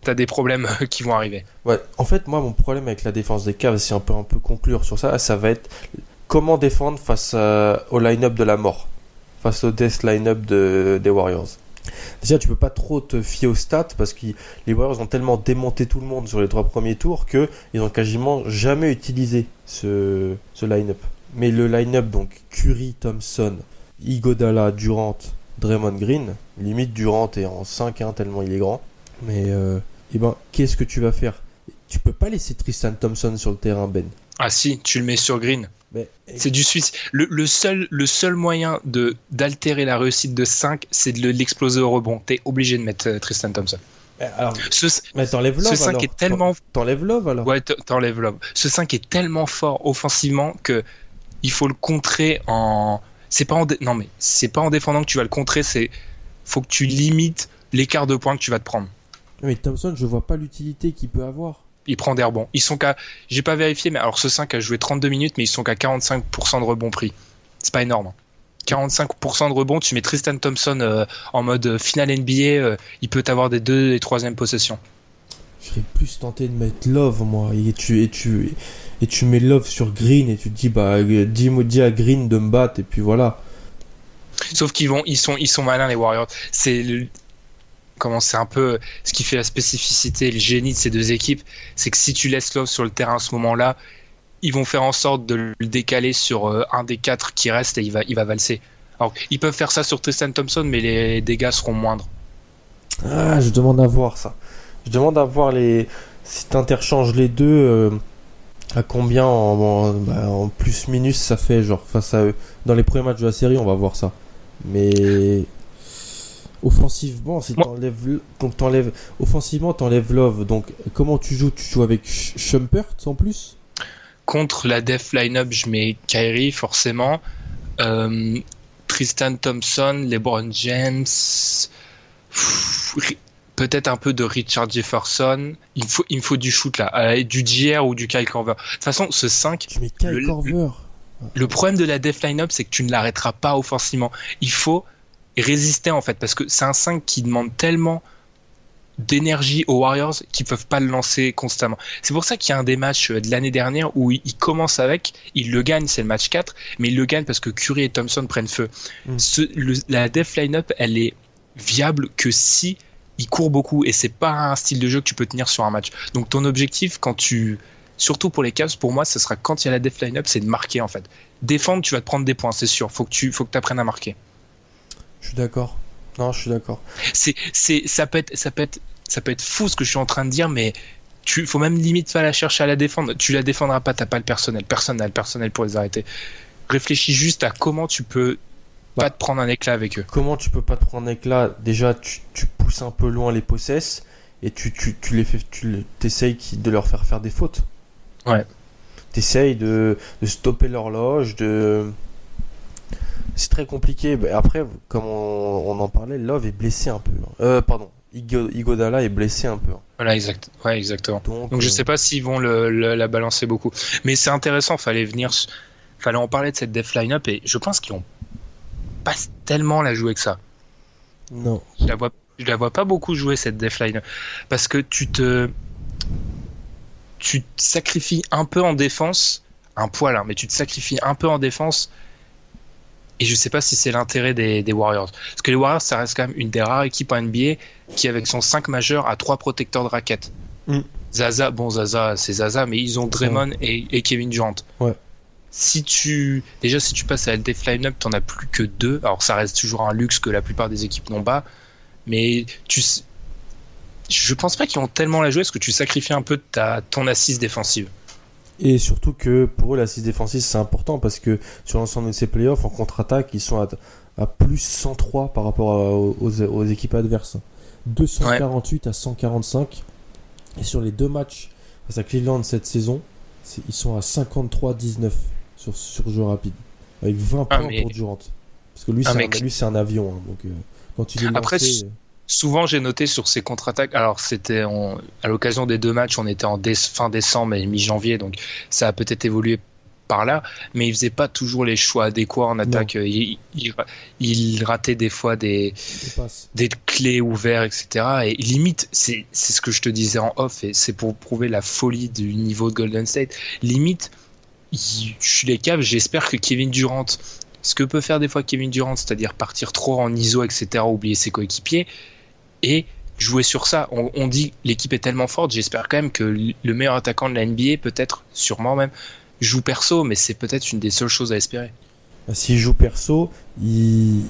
[SPEAKER 3] t'as des problèmes euh, qui vont arriver.
[SPEAKER 4] Ouais, en fait, moi, mon problème avec la défense des Cavs, si on peut un peu conclure sur ça, ça va être comment défendre face à- au line-up de la mort, face au death line-up de, des Warriors. Déjà, tu peux pas trop te fier aux stats parce que les Warriors ont tellement démonté tout le monde sur les trois premiers tours que ils ont quasiment jamais utilisé ce, ce line-up. Mais le line-up, donc Curry, Thompson, Igodala, Durant, Draymond Green, limite Durant est en 5 hein, tellement il est grand. Mais euh, eh ben, qu'est-ce que tu vas faire? Tu peux pas laisser Tristan Thompson sur le terrain, Ben.
[SPEAKER 3] Ah si, tu le mets sur Green.
[SPEAKER 4] Mais,
[SPEAKER 3] C'est du suicide. Le, le seul, le seul moyen de d'altérer la réussite de 5, c'est de le- l'exploser au rebond. T'es obligé de mettre euh, Tristan Thompson.
[SPEAKER 4] alors,
[SPEAKER 3] Ce,
[SPEAKER 4] mais t'enlèves
[SPEAKER 3] ce
[SPEAKER 4] Love
[SPEAKER 3] 5
[SPEAKER 4] alors.
[SPEAKER 3] est tellement
[SPEAKER 4] T'enlèves Love alors.
[SPEAKER 3] Ouais, t'enlèves Love. Ce 5 est tellement fort offensivement que il faut le contrer en. C'est pas en dé- non mais c'est pas en défendant que tu vas le contrer, c'est faut que tu limites l'écart de points que tu vas te prendre.
[SPEAKER 4] Mais Thompson, je vois pas l'utilité qu'il peut avoir.
[SPEAKER 3] Il prend des rebonds. Ils sont qu'à, j'ai pas vérifié, mais alors ce 5 a joué 32 minutes, mais ils sont qu'à 45% de rebonds pris. C'est pas énorme. hein. 45% de rebonds, tu mets Tristan Thompson euh, en mode euh, finale NBA, euh, il peut avoir des deux et troisième possessions.
[SPEAKER 4] Je serais plus tenté de mettre Love, moi. Et tu, et tu, et tu mets Love sur Green et tu te dis, bah, dis, dis à Green de me battre et puis voilà.
[SPEAKER 3] Sauf qu'ils vont, ils sont, ils sont malins les Warriors. C'est comment c'est un peu ce qui fait la spécificité, et le génie de ces deux équipes, c'est que si tu laisses Love sur le terrain à ce moment-là, ils vont faire en sorte de le décaler sur euh, un des quatre qui reste et il va, il va valser. Alors, ils peuvent faire ça sur Tristan Thompson, mais les dégâts seront moindres.
[SPEAKER 4] Ah, je demande à voir ça. Je demande à voir les. Si t'interchanges les deux, euh, à combien en, en, bah, en plus minus ça fait, genre face à eux. Dans les premiers matchs de la série, on va voir ça. Mais. Offensivement, si
[SPEAKER 3] Moi-
[SPEAKER 4] t'enlèves. Donc t'enlèves. Offensivement, t'enlèves Love. Donc comment tu joues? Tu joues avec Shumpert en plus?
[SPEAKER 3] Contre la def lineup, je mets Kyrie forcément, Euh, Tristan Thompson, LeBron James, peut-être un peu de Richard Jefferson. Il me faut, il me faut du shoot là, euh, du JR ou du Kyle Korver. De toute façon, ce 5,
[SPEAKER 4] Tu mets Kyle
[SPEAKER 3] Le-
[SPEAKER 4] Korver.
[SPEAKER 3] le problème de la def lineup, c'est que tu ne l'arrêteras pas offensivement. Il faut résister en fait, parce que c'est un 5 qui demande tellement d'énergie aux Warriors qu'ils peuvent pas le lancer constamment. C'est pour ça qu'il y a un des matchs euh, de l'année dernière où il il commence avec, il le gagne, c'est le match 4, mais il le gagne parce que Curry et Thompson prennent feu.
[SPEAKER 4] Mm.
[SPEAKER 3] Ce- le- la def lineup, elle est viable que si il court beaucoup et c'est pas un style de jeu que tu peux tenir sur un match. Donc ton objectif quand tu surtout pour les Cavs, pour moi, ce sera quand il y a la def line-up, c'est de marquer en fait. Défendre, tu vas te prendre des points, c'est sûr. Faut que tu faut que apprennes à marquer.
[SPEAKER 4] Je suis d'accord. Non, je suis d'accord.
[SPEAKER 3] C'est, c'est, ça peut être, ça peut être, ça peut être fou ce que je suis en train de dire, mais tu, faut même limite pas la chercher à la défendre. Tu la défendras pas, t'as pas le personnel. Personne n'a le personnel pour les arrêter. Réfléchis juste à comment tu peux
[SPEAKER 4] Bah.
[SPEAKER 3] pas te prendre un éclat avec eux.
[SPEAKER 4] Comment tu peux pas te prendre un éclat? Déjà, tu, tu pousses un peu loin les possesses et tu, tu, tu les fais, tu t'essayes de leur faire faire des fautes.
[SPEAKER 3] Ouais.
[SPEAKER 4] T'essayes de, de stopper l'horloge, de. C'est très compliqué. Après, comme on, on en parlait, Love est blessé un peu. hein. Euh, pardon, Igo- Igodala est blessé un peu. hein.
[SPEAKER 3] Voilà, exact. Ouais, exactement.
[SPEAKER 4] Donc,
[SPEAKER 3] Donc je
[SPEAKER 4] euh,
[SPEAKER 3] sais pas s'ils vont le, le- la balancer beaucoup. Mais c'est intéressant, fallait venir, fallait en parler de cette def line-up et je pense qu'ils ont pas tellement la jouer que ça.
[SPEAKER 4] Non.
[SPEAKER 3] Je la vois, je la vois pas beaucoup jouer cette def line parce que tu te, tu te sacrifies un peu en défense, un poil, hein, mais tu te sacrifies un peu en défense. Et je sais pas si c'est l'intérêt des, des Warriors. Parce que les Warriors, ça reste quand même une des rares équipes en NBA qui, avec son 5 majeur, a trois protecteurs de raquettes.
[SPEAKER 4] Mm.
[SPEAKER 3] Zaza, bon, Zaza, c'est Zaza, mais ils ont Draymond et, et Kevin Durant.
[SPEAKER 4] Ouais.
[SPEAKER 3] Si tu, déjà, si tu passes à la def line-up, t'en as plus que deux. Alors, ça reste toujours un luxe que la plupart des équipes n'ont pas. Mais tu, je pense pas qu'ils ont tellement la jouer parce que tu sacrifies un peu ta, ton assise défensive.
[SPEAKER 4] Et surtout que pour eux, l'assise défensive, c'est important parce que sur l'ensemble de ces playoffs, en contre-attaque, ils sont à, à plus 103 par rapport à- aux, aux équipes adverses. 248 à 145. Et sur les deux matchs face à Cleveland cette saison, ils sont à 53-19 sur, sur jeu rapide. Avec 20
[SPEAKER 3] Ah,
[SPEAKER 4] points
[SPEAKER 3] mais-
[SPEAKER 4] pour Durant. Parce que lui,
[SPEAKER 3] Ah,
[SPEAKER 4] c'est un, avion. hein, donc, euh, quand il est lancé,
[SPEAKER 3] Souvent, j'ai noté sur ces contre-attaques. Alors, c'était à l'occasion des deux matchs, on était en dé- fin décembre et mi-janvier, donc ça a peut-être évolué par là, mais il faisait pas toujours les choix adéquats en attaque. Il, il- il ratait des fois des, des clés ouverts, etc. Et limite, c'est ce que je te disais en off, et c'est pour prouver la folie du niveau de Golden State. Limite, il- je suis les Cavs, j'espère que Kevin Durant, ce que peut faire des fois Kevin Durant, c'est-à-dire partir trop en ISO, etc., oublier ses coéquipiers, et jouer sur ça. On, on dit l'équipe est tellement forte, j'espère quand même que le meilleur attaquant de la NBA, peut-être, sûrement même, joue perso, mais c'est peut-être une des seules choses à espérer.
[SPEAKER 4] Bah, S'il joue perso, il...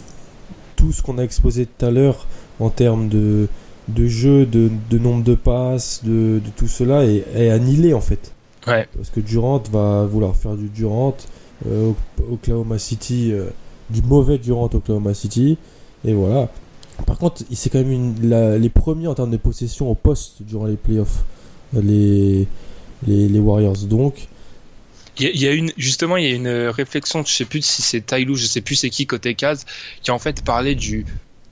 [SPEAKER 4] tout ce qu'on a exposé tout à l'heure en termes de, de jeu, de, de nombre de passes, de, de tout cela est, est annihilé en fait.
[SPEAKER 3] Ouais.
[SPEAKER 4] Parce que Durant va vouloir faire du Durant, euh, Oklahoma City, euh, du mauvais Durant Oklahoma City, et voilà. Par contre, c'est quand même une, la- les premiers en termes de possession au poste durant les playoffs, les, les, les Warriors. Donc,
[SPEAKER 3] Il y, a- une, justement, il y a une réflexion, je sais plus si c'est Tyloo, je sais plus c'est qui côté case, qui a en fait parlé du,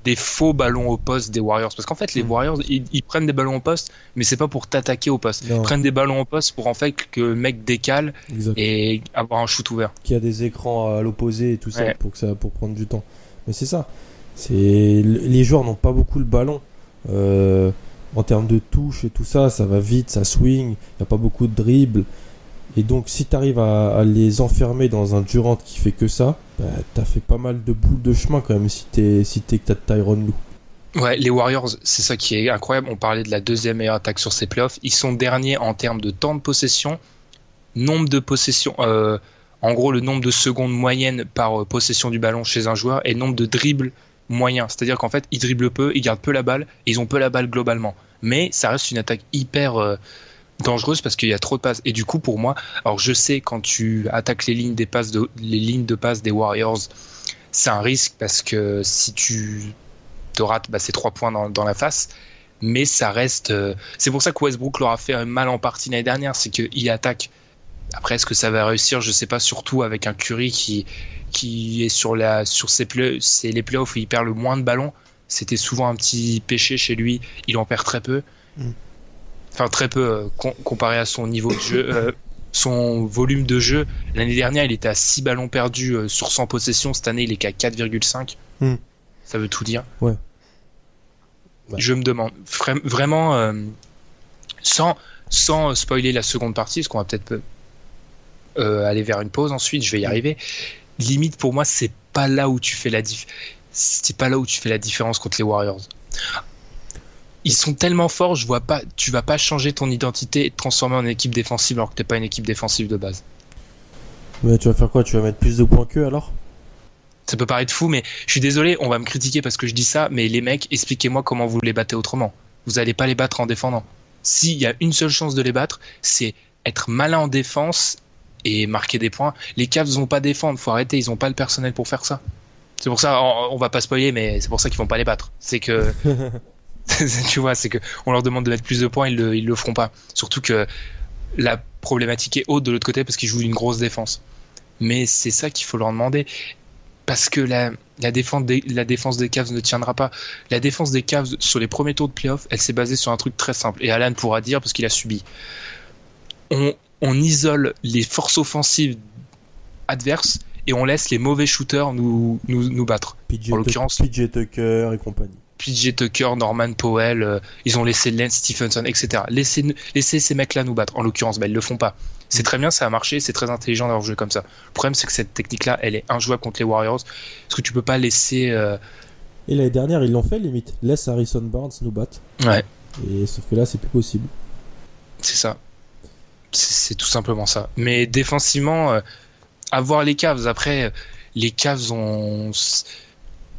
[SPEAKER 3] des faux ballons au poste des Warriors. Parce qu'en fait, les
[SPEAKER 4] Mm.
[SPEAKER 3] Warriors, ils, ils prennent des ballons au poste, mais c'est pas pour t'attaquer au poste.
[SPEAKER 4] Non.
[SPEAKER 3] Ils prennent des ballons au poste pour en fait que le mec décale et avoir un shoot ouvert.
[SPEAKER 4] qui a des écrans à l'opposé et tout ça
[SPEAKER 3] Ouais.
[SPEAKER 4] pour que ça pour prendre du temps. Mais c'est ça. Les joueurs n'ont pas beaucoup le ballon. Euh, en termes de touche et tout ça, ça va vite, ça swing, il n'y a pas beaucoup de dribble. Et donc si tu arrives à, à les enfermer dans un Durant qui fait que ça, bah, t'as fait pas mal de boules de chemin quand même si t'es si t'es que t'as Tyron Lou.
[SPEAKER 3] Ouais, les Warriors, c'est ça qui est incroyable. On parlait de la deuxième meilleure attaque sur ces playoffs. Ils sont derniers en termes de temps de possession, nombre de possessions, euh, en gros le nombre de secondes moyennes par euh, possession du ballon chez un joueur et nombre de dribbles moyens. C'est-à-dire qu'en fait, ils dribblent peu, ils gardent peu la balle et ils ont peu la balle globalement. Mais ça reste une attaque hyper euh, dangereuse parce qu'il y a trop de passes. Et du coup, pour moi, alors je sais quand tu attaques les lignes des passes de, les lignes de passe des Warriors, c'est un risque parce que si tu te rates, bah, c'est trois points dans, dans la face. Mais ça reste. euh, c'est pour ça que Westbrook leur a fait mal en partie l'année dernière, c'est qu'il attaque. Après, est-ce que ça va réussir? Je sais pas. Surtout avec un Curry qui qui est sur la sur ses play, c'est les playoffs où il perd le moins de ballons. C'était souvent un petit péché chez lui. Il en perd très peu.
[SPEAKER 4] Mm.
[SPEAKER 3] Enfin très peu euh, com- comparé à son niveau de jeu. euh, son volume de jeu, l'année dernière, il était à 6 ballons perdus euh, sur 100 possessions. Cette année, il est qu'à 4,5.
[SPEAKER 4] Mm.
[SPEAKER 3] Ça veut tout dire.
[SPEAKER 4] Ouais. Ouais.
[SPEAKER 3] Je me demande vra- vraiment, sans, sans spoiler la seconde partie, parce qu'on va peut-être euh, aller vers une pause ensuite, je vais y arriver. Limite, pour moi, c'est pas là où tu fais la dif- c'est pas là où tu fais la différence contre les Warriors. ils sont tellement forts, je vois pas, tu vas pas changer ton identité et te transformer en équipe défensive alors que t'es pas une équipe défensive de base.
[SPEAKER 4] Mais tu vas faire quoi? Tu vas mettre plus de points qu'eux alors?
[SPEAKER 3] Ça peut paraître fou, mais je suis désolé, on va me critiquer parce que je dis ça, mais les mecs, expliquez-moi comment vous les battez autrement. Vous allez pas les battre en défendant. S'il y a une seule chance de les battre, c'est être malin en défense et marquer des points. Les Cavs vont pas défendre, faut arrêter, ils ont pas le personnel pour faire ça. C'est pour ça, on, on va pas spoiler, mais c'est pour ça qu'ils vont pas les battre. C'est que, tu vois, c'est que on leur demande de mettre plus de points, ils le, ils le feront pas. Surtout que la problématique est haute de l'autre côté parce qu'ils jouent une grosse défense. Mais c'est ça qu'il faut leur demander. Parce que la, la, défense des, la défense des Cavs ne tiendra pas. La défense des Cavs sur les premiers tours de playoff, elle s'est basée sur un truc très simple. Et Alan pourra dire parce qu'il a subi. On, on isole les forces offensives adverses et on laisse les mauvais shooters nous, nous, nous battre.
[SPEAKER 4] PJ,
[SPEAKER 3] En l'occurrence-
[SPEAKER 4] PJ Tucker et compagnie.
[SPEAKER 3] PJ Tucker, Norman Powell, euh, ils ont laissé Lance Stephenson, etc. Laissez, laissez ces mecs-là nous battre. En l'occurrence, bah, ils le font pas. C'est très bien, ça a marché, c'est très intelligent d'avoir joué comme ça. Le problème, c'est que cette technique-là, elle est injouable contre les Warriors. Parce que tu peux pas laisser. euh,
[SPEAKER 4] Et l'année dernière, ils l'ont fait limite. Laisse Harrison Barnes nous battre.
[SPEAKER 3] Ouais,
[SPEAKER 4] Et sauf que là, c'est plus possible.
[SPEAKER 3] c'est ça. C'est tout simplement ça. Mais défensivement, euh, avoir les Cavs, après, euh, les Cavs ont.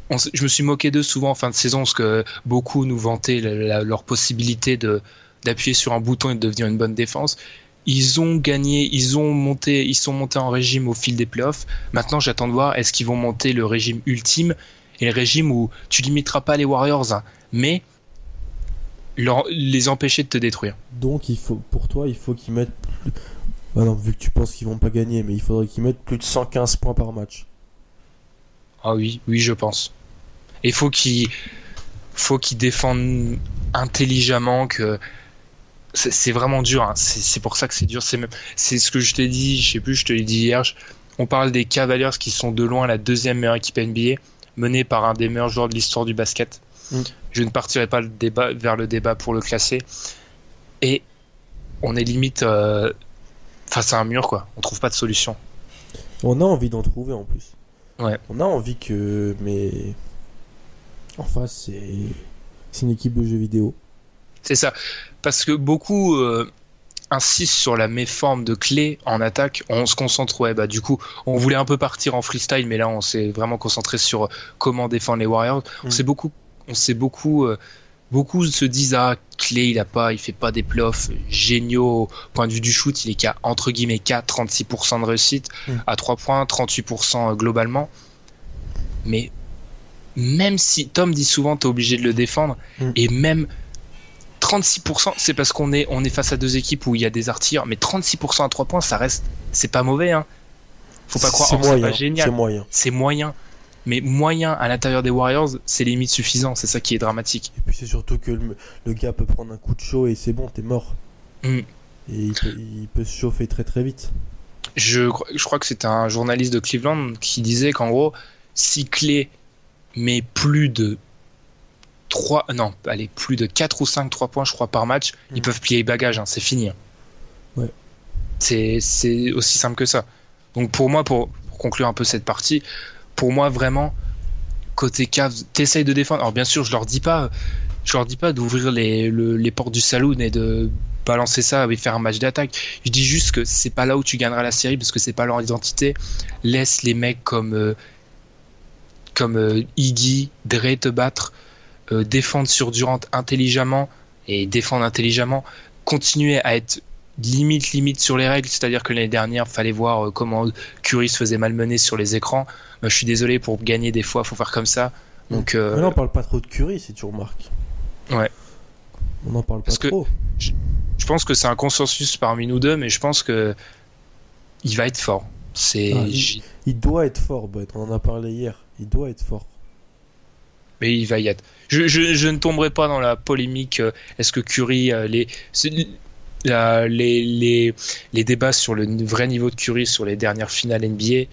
[SPEAKER 3] on je me suis moqué d'eux souvent en fin de saison parce que beaucoup nous vantaient leur possibilité de d'appuyer sur un bouton et de devenir une bonne défense. Ils ont gagné, ils ont monté, ils sont montés en régime au fil des playoffs. Maintenant, j'attends de voir est-ce qu'ils vont monter le régime ultime et le régime où tu limiteras pas les Warriors, hein, mais leur- les empêcher de te détruire.
[SPEAKER 4] Donc, il faut, pour toi, il faut qu'ils mettent. plus- Bah non, vu que tu penses qu'ils vont pas gagner, mais il faudrait qu'ils mettent plus de 115 points par match.
[SPEAKER 3] Ah oui, oui, je pense. Il faut qu'ils faut qu'ils défendent intelligemment que c'est vraiment dur. hein. C'est c'est pour ça que c'est dur. C'est même c'est ce que je t'ai dit. Je sais plus. Je te l'ai dit hier. je- On parle des Cavaliers qui sont de loin la deuxième meilleure équipe NBA, menée par un des meilleurs joueurs de l'histoire du basket.
[SPEAKER 4] Mm.
[SPEAKER 3] Je ne partirai pas le débat, vers le débat pour le classer. Et on est limite euh, face à un mur, quoi. On trouve pas de solution.
[SPEAKER 4] On a envie d'en trouver en plus.
[SPEAKER 3] Ouais.
[SPEAKER 4] On a envie que. Mais. En face, c'est. C'est une équipe de jeux vidéo.
[SPEAKER 3] C'est ça. Parce que beaucoup euh, insistent sur la méforme de clé en attaque. On se concentre, ouais, bah du coup, on voulait un peu partir en freestyle, mais là, on s'est vraiment concentré sur euh, comment défendre les Warriors. On
[SPEAKER 4] Mm.
[SPEAKER 3] s'est beaucoup, on s'est beaucoup, euh, beaucoup se disent ah clé, il a pas, il fait pas des playoffs géniaux. Au point de vue du shoot, il est qu'à entre guillemets qu'à 36% de réussite
[SPEAKER 4] Mm.
[SPEAKER 3] à 3 points, 38% globalement. Mais même si Tom dit souvent t'es obligé de le défendre
[SPEAKER 4] Mm.
[SPEAKER 3] et même 36%, c'est parce qu'on est, on est face à deux équipes où il y a des artilleurs, mais 36% à 3 points, ça reste, c'est pas mauvais, hein. Faut pas croire,
[SPEAKER 4] C'est
[SPEAKER 3] oh, c'est
[SPEAKER 4] moyen.
[SPEAKER 3] pas
[SPEAKER 4] C'est
[SPEAKER 3] génial,
[SPEAKER 4] moyen.
[SPEAKER 3] c'est moyen. Mais moyen à l'intérieur des Warriors, c'est limite suffisant, c'est ça qui est dramatique.
[SPEAKER 4] Et puis c'est surtout que le, le gars peut prendre un coup de chaud et c'est bon, t'es mort.
[SPEAKER 3] Mm.
[SPEAKER 4] Et il peut, il peut se chauffer très très vite.
[SPEAKER 3] Je, cro- je crois que c'était un journaliste de Cleveland qui disait qu'en gros, si Clé met plus de 3, non, allez, plus de 4 ou 5 3 points, je crois, par match, ils
[SPEAKER 4] Mm.
[SPEAKER 3] peuvent plier bagage, hein, c'est fini. hein.
[SPEAKER 4] Ouais.
[SPEAKER 3] C'est, c'est aussi simple que ça. Donc pour moi, pour, pour conclure un peu cette partie, pour moi vraiment, côté Cavs, t'essayes de défendre. Alors bien sûr, je leur dis pas, je leur dis pas d'ouvrir les, le- les portes du saloon et de balancer ça et faire un match d'attaque. Je dis juste que c'est pas là où tu gagneras la série parce que c'est pas leur identité. Laisse les mecs comme euh, comme euh, Iggy, Dre te battre, euh, défendre sur Durant intelligemment et défendre intelligemment, continuer à être limite limite sur les règles, c'est-à-dire que l'année dernière, fallait voir euh, comment Curry se faisait malmener sur les écrans. Bah, je suis désolé pour gagner des fois, faut faire comme ça. Donc euh,
[SPEAKER 4] Mais là, on parle pas trop de Curry, si tu remarques.
[SPEAKER 3] Ouais.
[SPEAKER 4] On en parle pas
[SPEAKER 3] Parce que-
[SPEAKER 4] trop.
[SPEAKER 3] je pense que c'est un consensus parmi nous deux, mais je pense que il va être fort. C'est
[SPEAKER 4] Ah, il- doit être fort. On en a parlé hier. Il doit être fort.
[SPEAKER 3] mais il va y être. Je, je, je ne tomberai pas dans la polémique. euh, Est-ce que Curry, euh, les, les, les, les débats sur le vrai niveau de Curry sur les dernières finales NBA,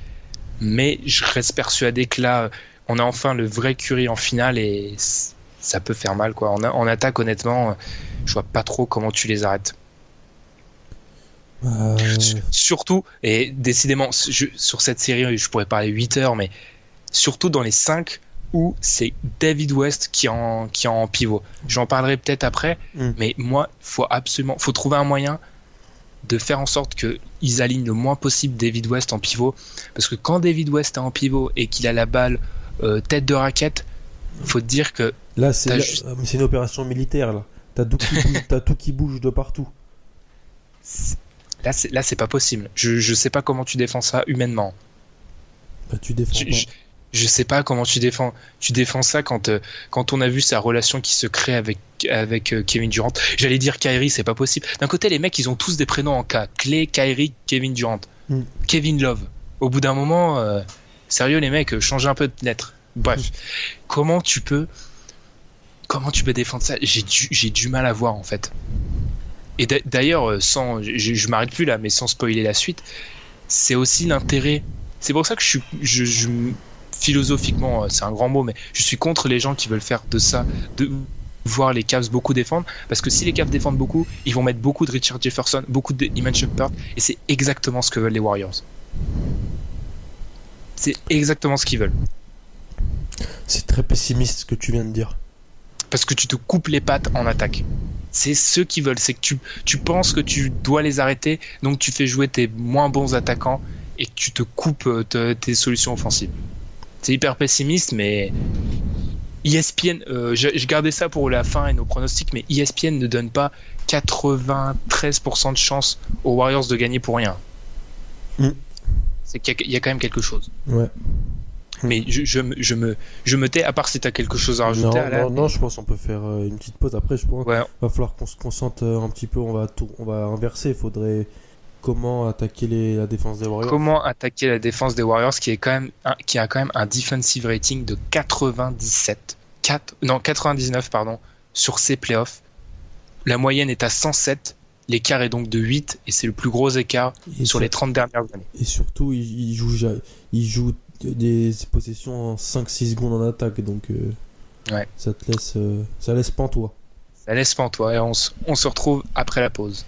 [SPEAKER 3] mais je reste persuadé que là, on a enfin le vrai Curry en finale et ça peut faire mal. Quoi. En, en attaque, honnêtement, je vois pas trop comment tu les arrêtes.
[SPEAKER 4] Euh,
[SPEAKER 3] Surtout, et décidément, je- sur cette série, je pourrais parler 8 heures, mais surtout dans les 5 où c'est David West qui est en, qui en pivot. J'en parlerai peut-être après,
[SPEAKER 4] Mm.
[SPEAKER 3] mais moi, faut absolument, faut trouver un moyen de faire en sorte qu'ils alignent le moins possible David West en pivot. Parce que quand David West est en pivot et qu'il a la balle euh, tête de raquette, faut te dire que
[SPEAKER 4] Là, c'est
[SPEAKER 3] juste-
[SPEAKER 4] une opération militaire, là. T'as tout, qui bouge- t'as tout qui bouge de partout.
[SPEAKER 3] là, c'est, là, c'est pas possible. Je, je sais pas comment tu défends ça humainement.
[SPEAKER 4] Bah, tu défends
[SPEAKER 3] Je,
[SPEAKER 4] pas.
[SPEAKER 3] Je, sais pas comment tu défends, tu défends ça quand, euh, quand on a vu sa relation qui se crée avec, avec euh, Kevin Durant. J'allais dire Kyrie, c'est pas possible. D'un côté, les mecs, ils ont tous des prénoms en K. Clay, Kyrie, Kevin Durant.
[SPEAKER 4] Mm.
[SPEAKER 3] Kevin Love. Au bout d'un moment, euh, sérieux, les mecs, changez un peu de lettre. Bref. Comment tu peux, comment tu peux défendre ça? J'ai du, j'ai du mal à voir, en fait. Et d'a- d'ailleurs, sans, je, je m'arrête plus là, mais sans spoiler la suite, c'est aussi l'intérêt. C'est pour ça que je suis, je, je- philosophiquement, euh, c'est un grand mot, mais je suis contre les gens qui veulent faire de ça, de voir les Cavs beaucoup défendre, parce que si les Cavs défendent beaucoup, ils vont mettre beaucoup de Richard Jefferson, beaucoup de Iman Shumpert, et c'est exactement ce que veulent les Warriors. C'est exactement ce qu'ils veulent.
[SPEAKER 4] C'est très pessimiste ce que tu viens de dire.
[SPEAKER 3] parce que tu te coupes les pattes en attaque. C'est ce qu'ils veulent, c'est que tu, tu penses que tu dois les arrêter, donc tu fais jouer tes moins bons attaquants et que tu te coupes euh, te- tes solutions offensives. C'est hyper pessimiste, mais ESPN, euh, je, je gardais ça pour la fin et nos pronostics, mais ESPN ne donne pas 93% de chance aux Warriors de gagner pour rien.
[SPEAKER 4] Mm.
[SPEAKER 3] C'est qu'il y a- il y a quand même quelque chose.
[SPEAKER 4] Ouais.
[SPEAKER 3] Mais je, je, me- je, me, je me tais, à part si tu as quelque chose à
[SPEAKER 4] Non,
[SPEAKER 3] rajouter.
[SPEAKER 4] Non, non, je pense qu'on peut faire euh, une petite pause. Après, je pense
[SPEAKER 3] Ouais,
[SPEAKER 4] va falloir qu'on se concentre euh, un petit peu. On va, tour- on va inverser. Il faudrait comment attaquer les, la défense des Warriors.
[SPEAKER 3] Comment attaquer la défense des Warriors qui est quand même un- qui a quand même un defensive rating de 97 4 non 99 pardon sur ces playoffs. La moyenne est à 107, l'écart est donc de 8 et c'est le plus gros écart
[SPEAKER 4] et,
[SPEAKER 3] sur les 30 dernières années.
[SPEAKER 4] et surtout, il, joue, ja- il joue des possessions en 5-6 secondes en attaque. Donc, euh,
[SPEAKER 3] Ouais.
[SPEAKER 4] ça te laisse, euh, ça laisse pantois.
[SPEAKER 3] Ça laisse pantois et on, on se retrouve après la pause.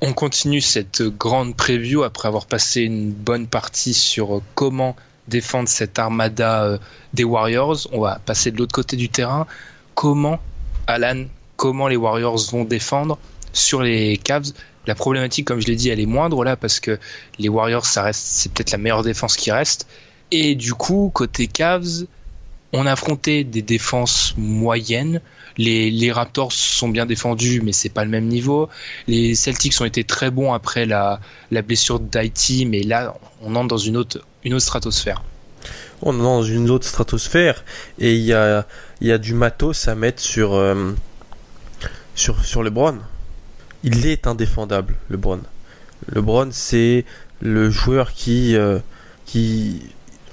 [SPEAKER 6] On
[SPEAKER 3] continue cette grande preview après avoir passé une bonne partie sur comment défendre cette armada euh, des Warriors. On va passer de l'autre côté du terrain. Comment, Alan, comment les Warriors vont défendre sur les Cavs? La problématique, comme je l'ai dit, elle est moindre là parce que les Warriors, ça reste, c'est peut-être la meilleure défense qui reste. Et du coup, côté Cavs, on a affronté des défenses moyennes. Les, Raptors sont bien défendus, mais c'est pas le même niveau. Les Celtics ont été très bons après la, blessure d'Haïti, mais là, on entre dans une autre, une autre stratosphère.
[SPEAKER 4] On est dans une autre stratosphère et il y a, y a du matos à mettre sur, euh, sur LeBron. Il est indéfendable, LeBron. LeBron, c'est le joueur qui, euh, qui.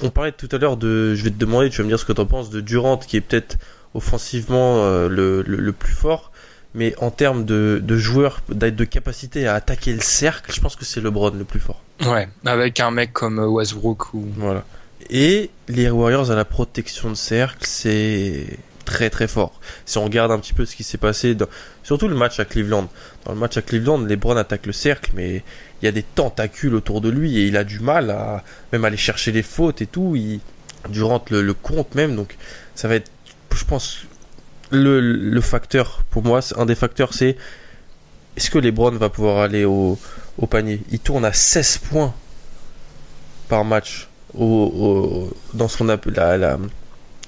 [SPEAKER 4] On parlait tout à l'heure de. Je vais te demander, tu vas me dire ce que tu en penses de Durant, qui est peut-être offensivement euh, le, le, le plus fort. Mais en termes de, de joueur, de de capacité à attaquer le cercle, je pense que c'est LeBron le plus fort.
[SPEAKER 3] Ouais, avec un mec comme euh, Westbrook ou.
[SPEAKER 4] Voilà. Et les Warriors à la protection de cercle, c'est très très fort. Si on regarde un petit peu ce qui s'est passé, dans... surtout le match à Cleveland. Dans le match à Cleveland, LeBron attaque le cercle, mais il y a des tentacules autour de lui et il a du mal à même aller chercher les fautes et tout. Il... Durant le, le compte même, donc ça va être, je pense, le, le facteur pour moi, c'est- un des facteurs, c'est est-ce que LeBron va pouvoir aller au, au panier? Il tourne à 16 points par match au, au- dans ce qu'on appelle la, la,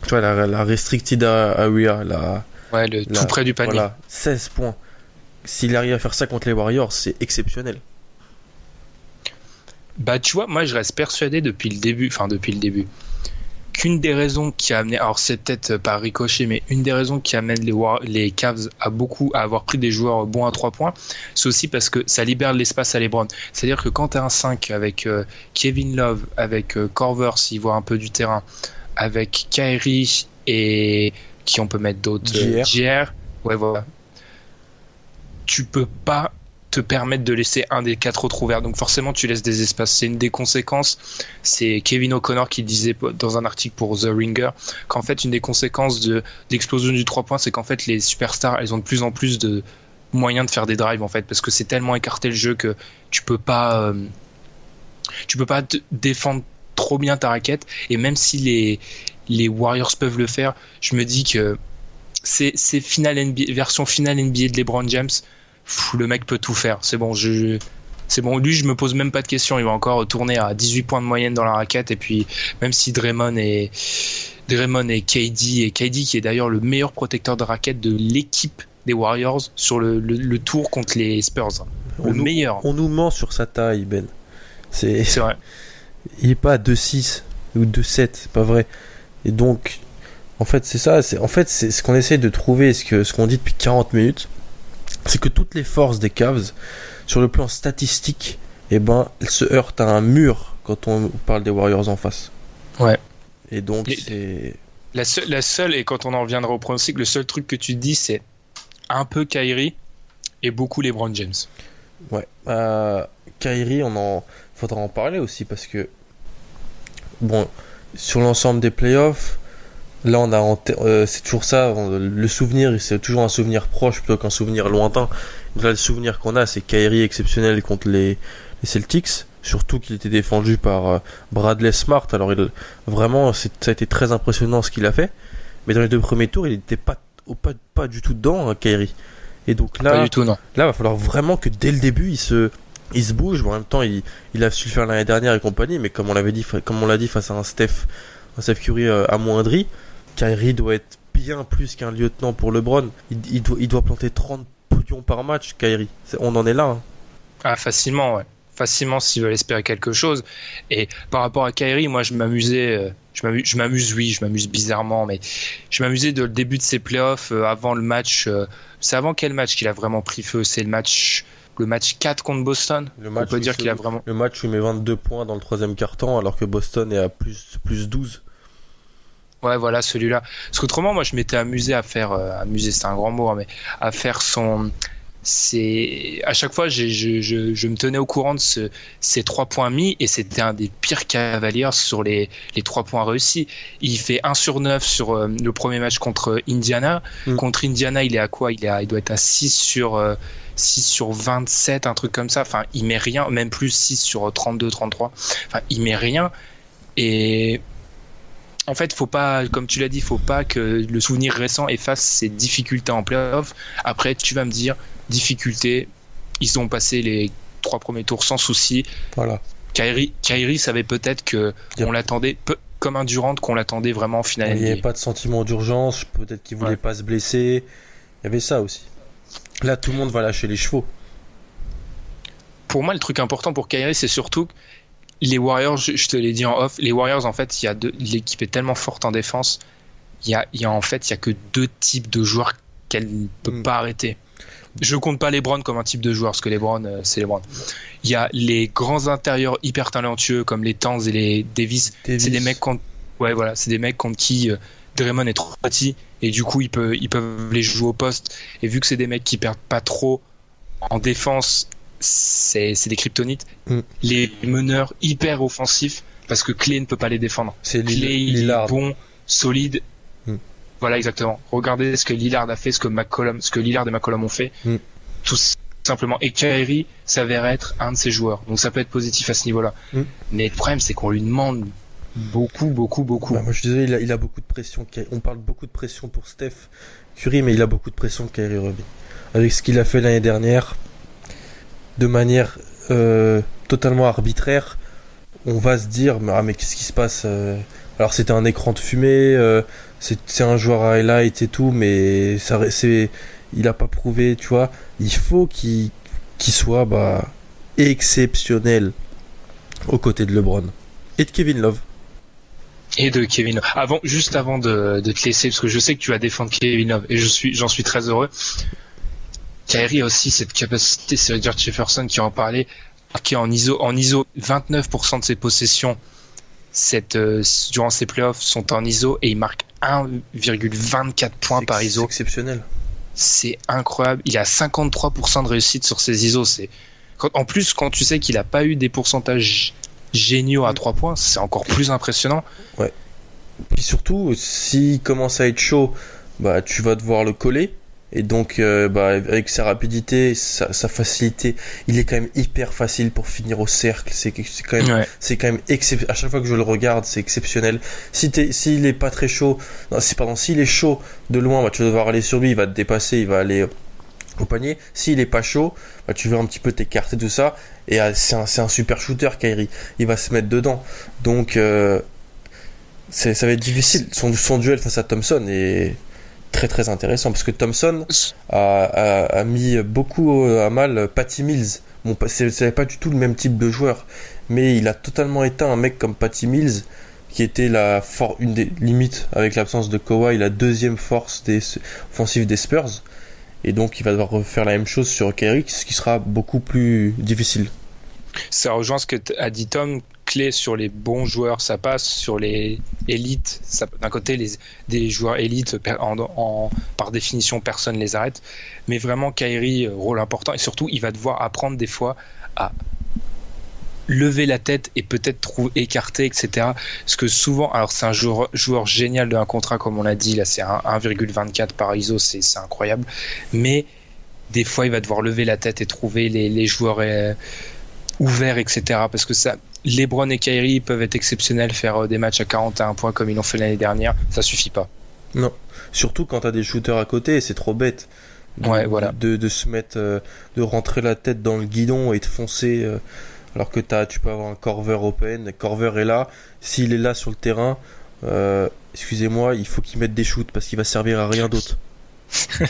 [SPEAKER 4] tu vois, la, la restricted area, la,
[SPEAKER 3] Ouais, le
[SPEAKER 4] la-
[SPEAKER 3] tout près du panier.
[SPEAKER 4] voilà, 16 points. S'il arrive à faire ça contre les Warriors, c'est exceptionnel.
[SPEAKER 3] Bah, tu vois, moi, je reste persuadé depuis le début, enfin, depuis le début, qu'une des raisons qui a amené, alors c'est peut-être par ricochet, mais une des raisons qui amène les, War- les Cavs à beaucoup, à avoir pris des joueurs bons à 3 points, c'est aussi parce que ça libère l'espace à LeBron. C'est-à-dire que quand tu as un 5 avec euh, Kevin Love, avec euh, Corver, s'il voit un peu du terrain, avec Kyrie et qui on peut mettre d'autres, euh,
[SPEAKER 4] JR.
[SPEAKER 3] JR, ouais, voilà. Tu peux pas te permettent de laisser un des quatre autres ouverts. Donc forcément, tu laisses des espaces. C'est une des conséquences. C'est Kevin O'Connor qui disait dans un article pour The Ringer qu'en fait, une des conséquences de d'explosion du 3 points, c'est qu'en fait, les superstars, elles ont de plus en plus de moyens de faire des drives en fait, parce que c'est tellement écarté le jeu que tu peux pas, euh, tu peux pas défendre trop bien ta raquette. Et même si les les Warriors peuvent le faire, je me dis que c'est finale NBA, version finale NBA de LeBron James le mec peut tout faire. C'est bon, je, c'est bon. Lui, je me pose même pas de questions. Il va encore tourner à 18 points de moyenne dans la raquette. Et puis, même si Draymond est, Draymond et KD, et KD qui est d'ailleurs le meilleur protecteur de raquette de l'équipe des Warriors sur le, le, tour contre les Spurs. Le meilleur.
[SPEAKER 4] On nous ment sur sa taille, Ben.
[SPEAKER 3] C'est vrai.
[SPEAKER 4] Il est pas à 2-6 ou 2-7, c'est pas vrai. Et donc, en fait, c'est ça. En fait, c'est ce qu'on essaie de trouver, ce qu'on ce qu'on dit depuis 40 minutes c'est que toutes les forces des Cavs, sur le plan statistique, eh ben, elles se heurtent à un mur quand on parle des Warriors en face.
[SPEAKER 3] Ouais.
[SPEAKER 4] Et donc, c'est.
[SPEAKER 3] La, la, seule, et quand on en reviendra au pronostic, le seul truc que tu dis, c'est un peu Kyrie et beaucoup LeBron James.
[SPEAKER 4] Ouais. Euh, Kyrie, on en faudra en parler aussi parce que bon, sur l'ensemble des playoffs, Là, on a euh, c'est toujours ça. le souvenir, c'est toujours un souvenir proche plutôt qu'un souvenir lointain. Là, le souvenir qu'on a, c'est Kyrie exceptionnel contre les, Celtics. Surtout qu'il était défendu par euh, Bradley Smart. Alors, il, vraiment, ça a été très impressionnant ce qu'il a fait. Mais dans les deux premiers tours, il n'était pas, pas, pas du tout dedans, hein, Kyrie. Et donc là,
[SPEAKER 3] pas du tout, non.
[SPEAKER 4] là, il va falloir vraiment que dès le début, il se, il se bouge. en même temps, il, il a su le faire l'année dernière et compagnie. Mais comme on l'avait dit, comme on l'a dit face à un Steph, un Steph Curry euh, amoindri, Kyrie doit être bien plus qu'un lieutenant pour LeBron. Il, doit, il doit planter 30 podiums par match, Kyrie. On en est là. Hein.
[SPEAKER 3] Ah, facilement, ouais. Facilement s'ils veulent espérer quelque chose. Et par rapport à Kyrie, moi, je m'amusais. Euh, je m'amuse, oui, je m'amuse bizarrement, mais je m'amusais de le début de ses playoffs euh, avant le match. Euh, c'est avant quel match qu'il a vraiment pris feu? C'est le match le match 4 contre Boston?
[SPEAKER 4] Le match On peut dire qu'il a vraiment. Le match où il met 22 points dans le troisième quart-temps alors que Boston est à plus, plus 12.
[SPEAKER 3] Ouais, voilà, celui-là. Parce qu'autrement, moi, je m'étais amusé à faire, euh, amusé, c'est un grand mot, hein, mais à faire son. C'est à chaque fois, je, je, je, me tenais au courant de ce, ces trois points mis et c'était un des pires cavaliers sur les, les trois points réussis. Il fait 1 sur 9 sur euh, le premier match contre Indiana. Mm. Contre Indiana, il est à quoi? Il, est il doit être à 6 sur, 6 euh, sur 27, un truc comme ça. Enfin, il met rien, même plus 6 sur 32, 33. Enfin, il met rien. Et en fait, faut pas, comme tu l'as dit, faut pas que le souvenir récent efface ses difficultés en playoff. Après, tu vas me dire, difficultés, ils ont passé les trois premiers tours sans souci.
[SPEAKER 4] Voilà.
[SPEAKER 3] Kyrie, Kyrie savait peut-être que on l'attendait comme un Durant, qu'on l'attendait vraiment en finale.
[SPEAKER 4] Il n'y avait pas de sentiment d'urgence, peut-être qu'il voulait pas se blesser. Il y avait ça aussi. Là, tout le monde va lâcher les chevaux.
[SPEAKER 3] Pour moi, le truc important pour Kyrie, c'est surtout les Warriors, je, te l'ai dit en off, les Warriors, en fait, il y a l'équipe est tellement forte en défense, il y a, y a en fait, il y a que deux types de joueurs qu'elle ne peut mm. pas arrêter. Je compte pas les Browns comme un type de joueur, parce que les Browns, euh, c'est les Browns. Il y a les grands intérieurs hyper talentueux comme les Tanz et les Davis. C'est des mecs contre, ouais, voilà, c'est des mecs contre qui euh, Draymond est trop petit et du coup ils peuvent, ils peuvent les jouer au poste. Et vu que c'est des mecs qui perdent pas trop en défense c'est des kryptonites. Mm. Les meneurs hyper offensifs, parce que Clay ne peut pas les défendre.
[SPEAKER 4] C'est Clay, il est
[SPEAKER 3] bon, solide. Mm. Voilà, exactement. Regardez ce que Lillard a fait, ce que McCollum, ce que Lillard et McCollum ont fait. Mm. Tout simplement. Et Kyrie s'avère être un de ces joueurs. Donc ça peut être positif à ce niveau-là. Mais le problème, c'est qu'on lui demande beaucoup, beaucoup, beaucoup.
[SPEAKER 4] Bah, moi, je suis désolé, il a, beaucoup de pression. On parle beaucoup de pression pour Steph Curry, mais il a beaucoup de pression Kyrie Irving. Avec ce qu'il a fait l'année dernière, de manière euh, totalement arbitraire, on va se dire ah mais qu'est-ce qui se passe euh Alors c'était un écran de fumée, euh, c'est un joueur à highlight et tout, mais ça il a pas prouvé, tu vois. Il faut qu'il soit bah exceptionnel aux côtés de LeBron et de Kevin Love.
[SPEAKER 3] Et de Kevin Love. Avant, juste avant de, de, te laisser, parce que je sais que tu vas défendre Kevin Love et je suis, j'en suis très heureux. Kyrie a aussi cette capacité, c'est George Jefferson qui en parlait, qui en ISO, en ISO 29% de ses possessions cette, euh, durant ses playoffs sont en ISO et il marque 1,24 points par ISO.
[SPEAKER 4] exceptionnel.
[SPEAKER 3] c'est incroyable. Il a 53% de réussite sur ses ISO. C'est en plus quand tu sais qu'il a pas eu des pourcentages géniaux à 3 points, c'est encore plus impressionnant.
[SPEAKER 4] Ouais. Puis surtout, s'il commence à être chaud, bah tu vas devoir le coller. Et donc, euh, bah, avec sa rapidité, sa, sa, facilité, il est quand même hyper facile pour finir au cercle. C'est quand même,
[SPEAKER 3] Ouais.
[SPEAKER 4] c'est quand même exceptionnel. À chaque fois que je le regarde, c'est exceptionnel. Si t'es, s'il est pas très chaud, non, si pardon, s'il est chaud de loin, bah, tu vas devoir aller sur lui, il va te dépasser, il va aller euh, au panier. S'il est pas chaud, bah, tu vas un petit peu t'écarter tout ça. Et euh, c'est un, super shooter, Kyrie. Il va se mettre dedans. Donc, euh, ça va être difficile. Son, son duel face à Thompson est très très intéressant parce que Thompson a, a, mis beaucoup à mal Patty Mills. Bon, c'est pas du tout le même type de joueur, mais il a totalement éteint un mec comme Patty Mills, qui était la for- une des limites avec l'absence de Kawhi, la deuxième force des offensive des Spurs. Et donc il va devoir refaire la même chose sur Kyrie, ce qui sera beaucoup plus difficile.
[SPEAKER 3] Ça rejoint ce que a dit Tom. Clé sur les bons joueurs, ça passe. Sur les élites, d'un côté, les, des joueurs élites, par définition, personne les arrête. Mais vraiment, Kyrie, euh, rôle important. Et surtout, il va devoir apprendre des fois à lever la tête et peut-être écarter, etc. Parce que souvent, alors c'est un joueur, joueur génial de un contrat, comme on l'a dit, là c'est un 1,24 par ISO, c'est c'est incroyable. Mais des fois, il va devoir lever la tête et trouver les, les joueurs euh, ouverts, etc. Parce que ça, LeBron et Kyrie peuvent être exceptionnels, faire euh, des matchs à 41 points comme ils l'ont fait l'année dernière, ça suffit pas.
[SPEAKER 4] Non, surtout quand t'as des shooters à côté, c'est trop bête. De,
[SPEAKER 3] Ouais, voilà.
[SPEAKER 4] de, de se mettre, euh, de rentrer la tête dans le guidon et de foncer, euh, alors que t'as, tu peux avoir un Corver open. Corver est là, s'il est là sur le terrain, euh, excusez-moi, il faut qu'il mette des shoots parce qu'il va servir à rien d'autre.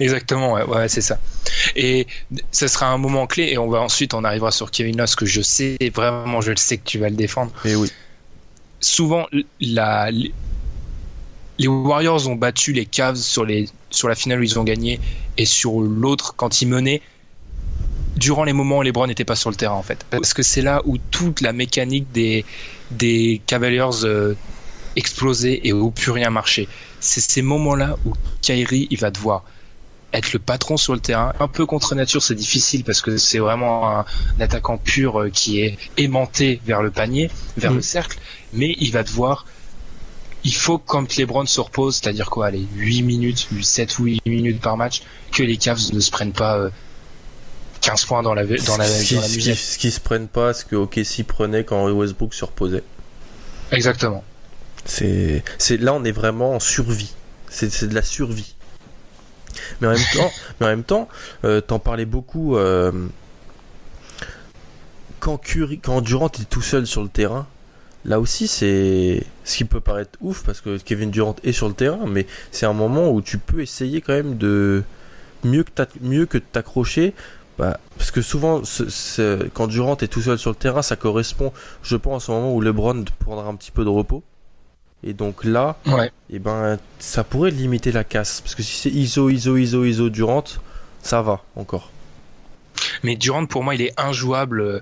[SPEAKER 3] Exactement, ouais, ouais, c'est ça. Et ce sera un moment clé, et on va ensuite, on arrivera sur Kevin Love, que je sais, vraiment, je le sais que tu vas le défendre.
[SPEAKER 4] Mais oui,
[SPEAKER 3] souvent la, les Warriors ont battu les Cavs sur, les, sur la finale où ils ont gagné et sur l'autre quand ils menaient durant les moments où LeBron n'était pas sur le terrain en fait. Parce que c'est là où toute la mécanique des, des Cavaliers euh, explosait et où plus rien marchait. C'est ces moments-là où Kyrie il va devoir être le patron sur le terrain. Un peu contre nature, c'est difficile parce que c'est vraiment un, un attaquant pur euh, qui est aimanté vers le panier, vers
[SPEAKER 4] Mm.
[SPEAKER 3] le cercle, mais il va devoir il faut quand LeBron se repose, c'est-à-dire quoi, allez, 8 minutes, 7 ou 8 minutes par match, que les Cavs ne se prennent pas euh, 15 points dans la, dans la,
[SPEAKER 4] ce, qui,
[SPEAKER 3] dans la
[SPEAKER 4] ce, qui,
[SPEAKER 3] musette.
[SPEAKER 4] ce qui se prennent pas, ce que OKC prenait quand Westbrook se reposait.
[SPEAKER 3] Exactement.
[SPEAKER 4] C'est, c'est là on est vraiment en survie. C'est, c'est de la survie. Mais en même temps, euh, t'en parlais beaucoup euh, quand Durant est tout seul sur le terrain. Là aussi, c'est ce qui peut paraître ouf parce que Kevin Durant est sur le terrain, mais c'est un moment où tu peux essayer quand même de mieux que mieux que t'accrocher. Bah, parce que souvent, quand Durant est tout seul sur le terrain, ça correspond, je pense, au moment où LeBron prendra un petit peu de repos. Et donc là,
[SPEAKER 3] Ouais.
[SPEAKER 4] et ben, ça pourrait limiter la casse. Parce que si c'est ISO, ISO, ISO, ISO Durant, ça va encore.
[SPEAKER 3] Mais Durant, pour moi, il est injouable. euh,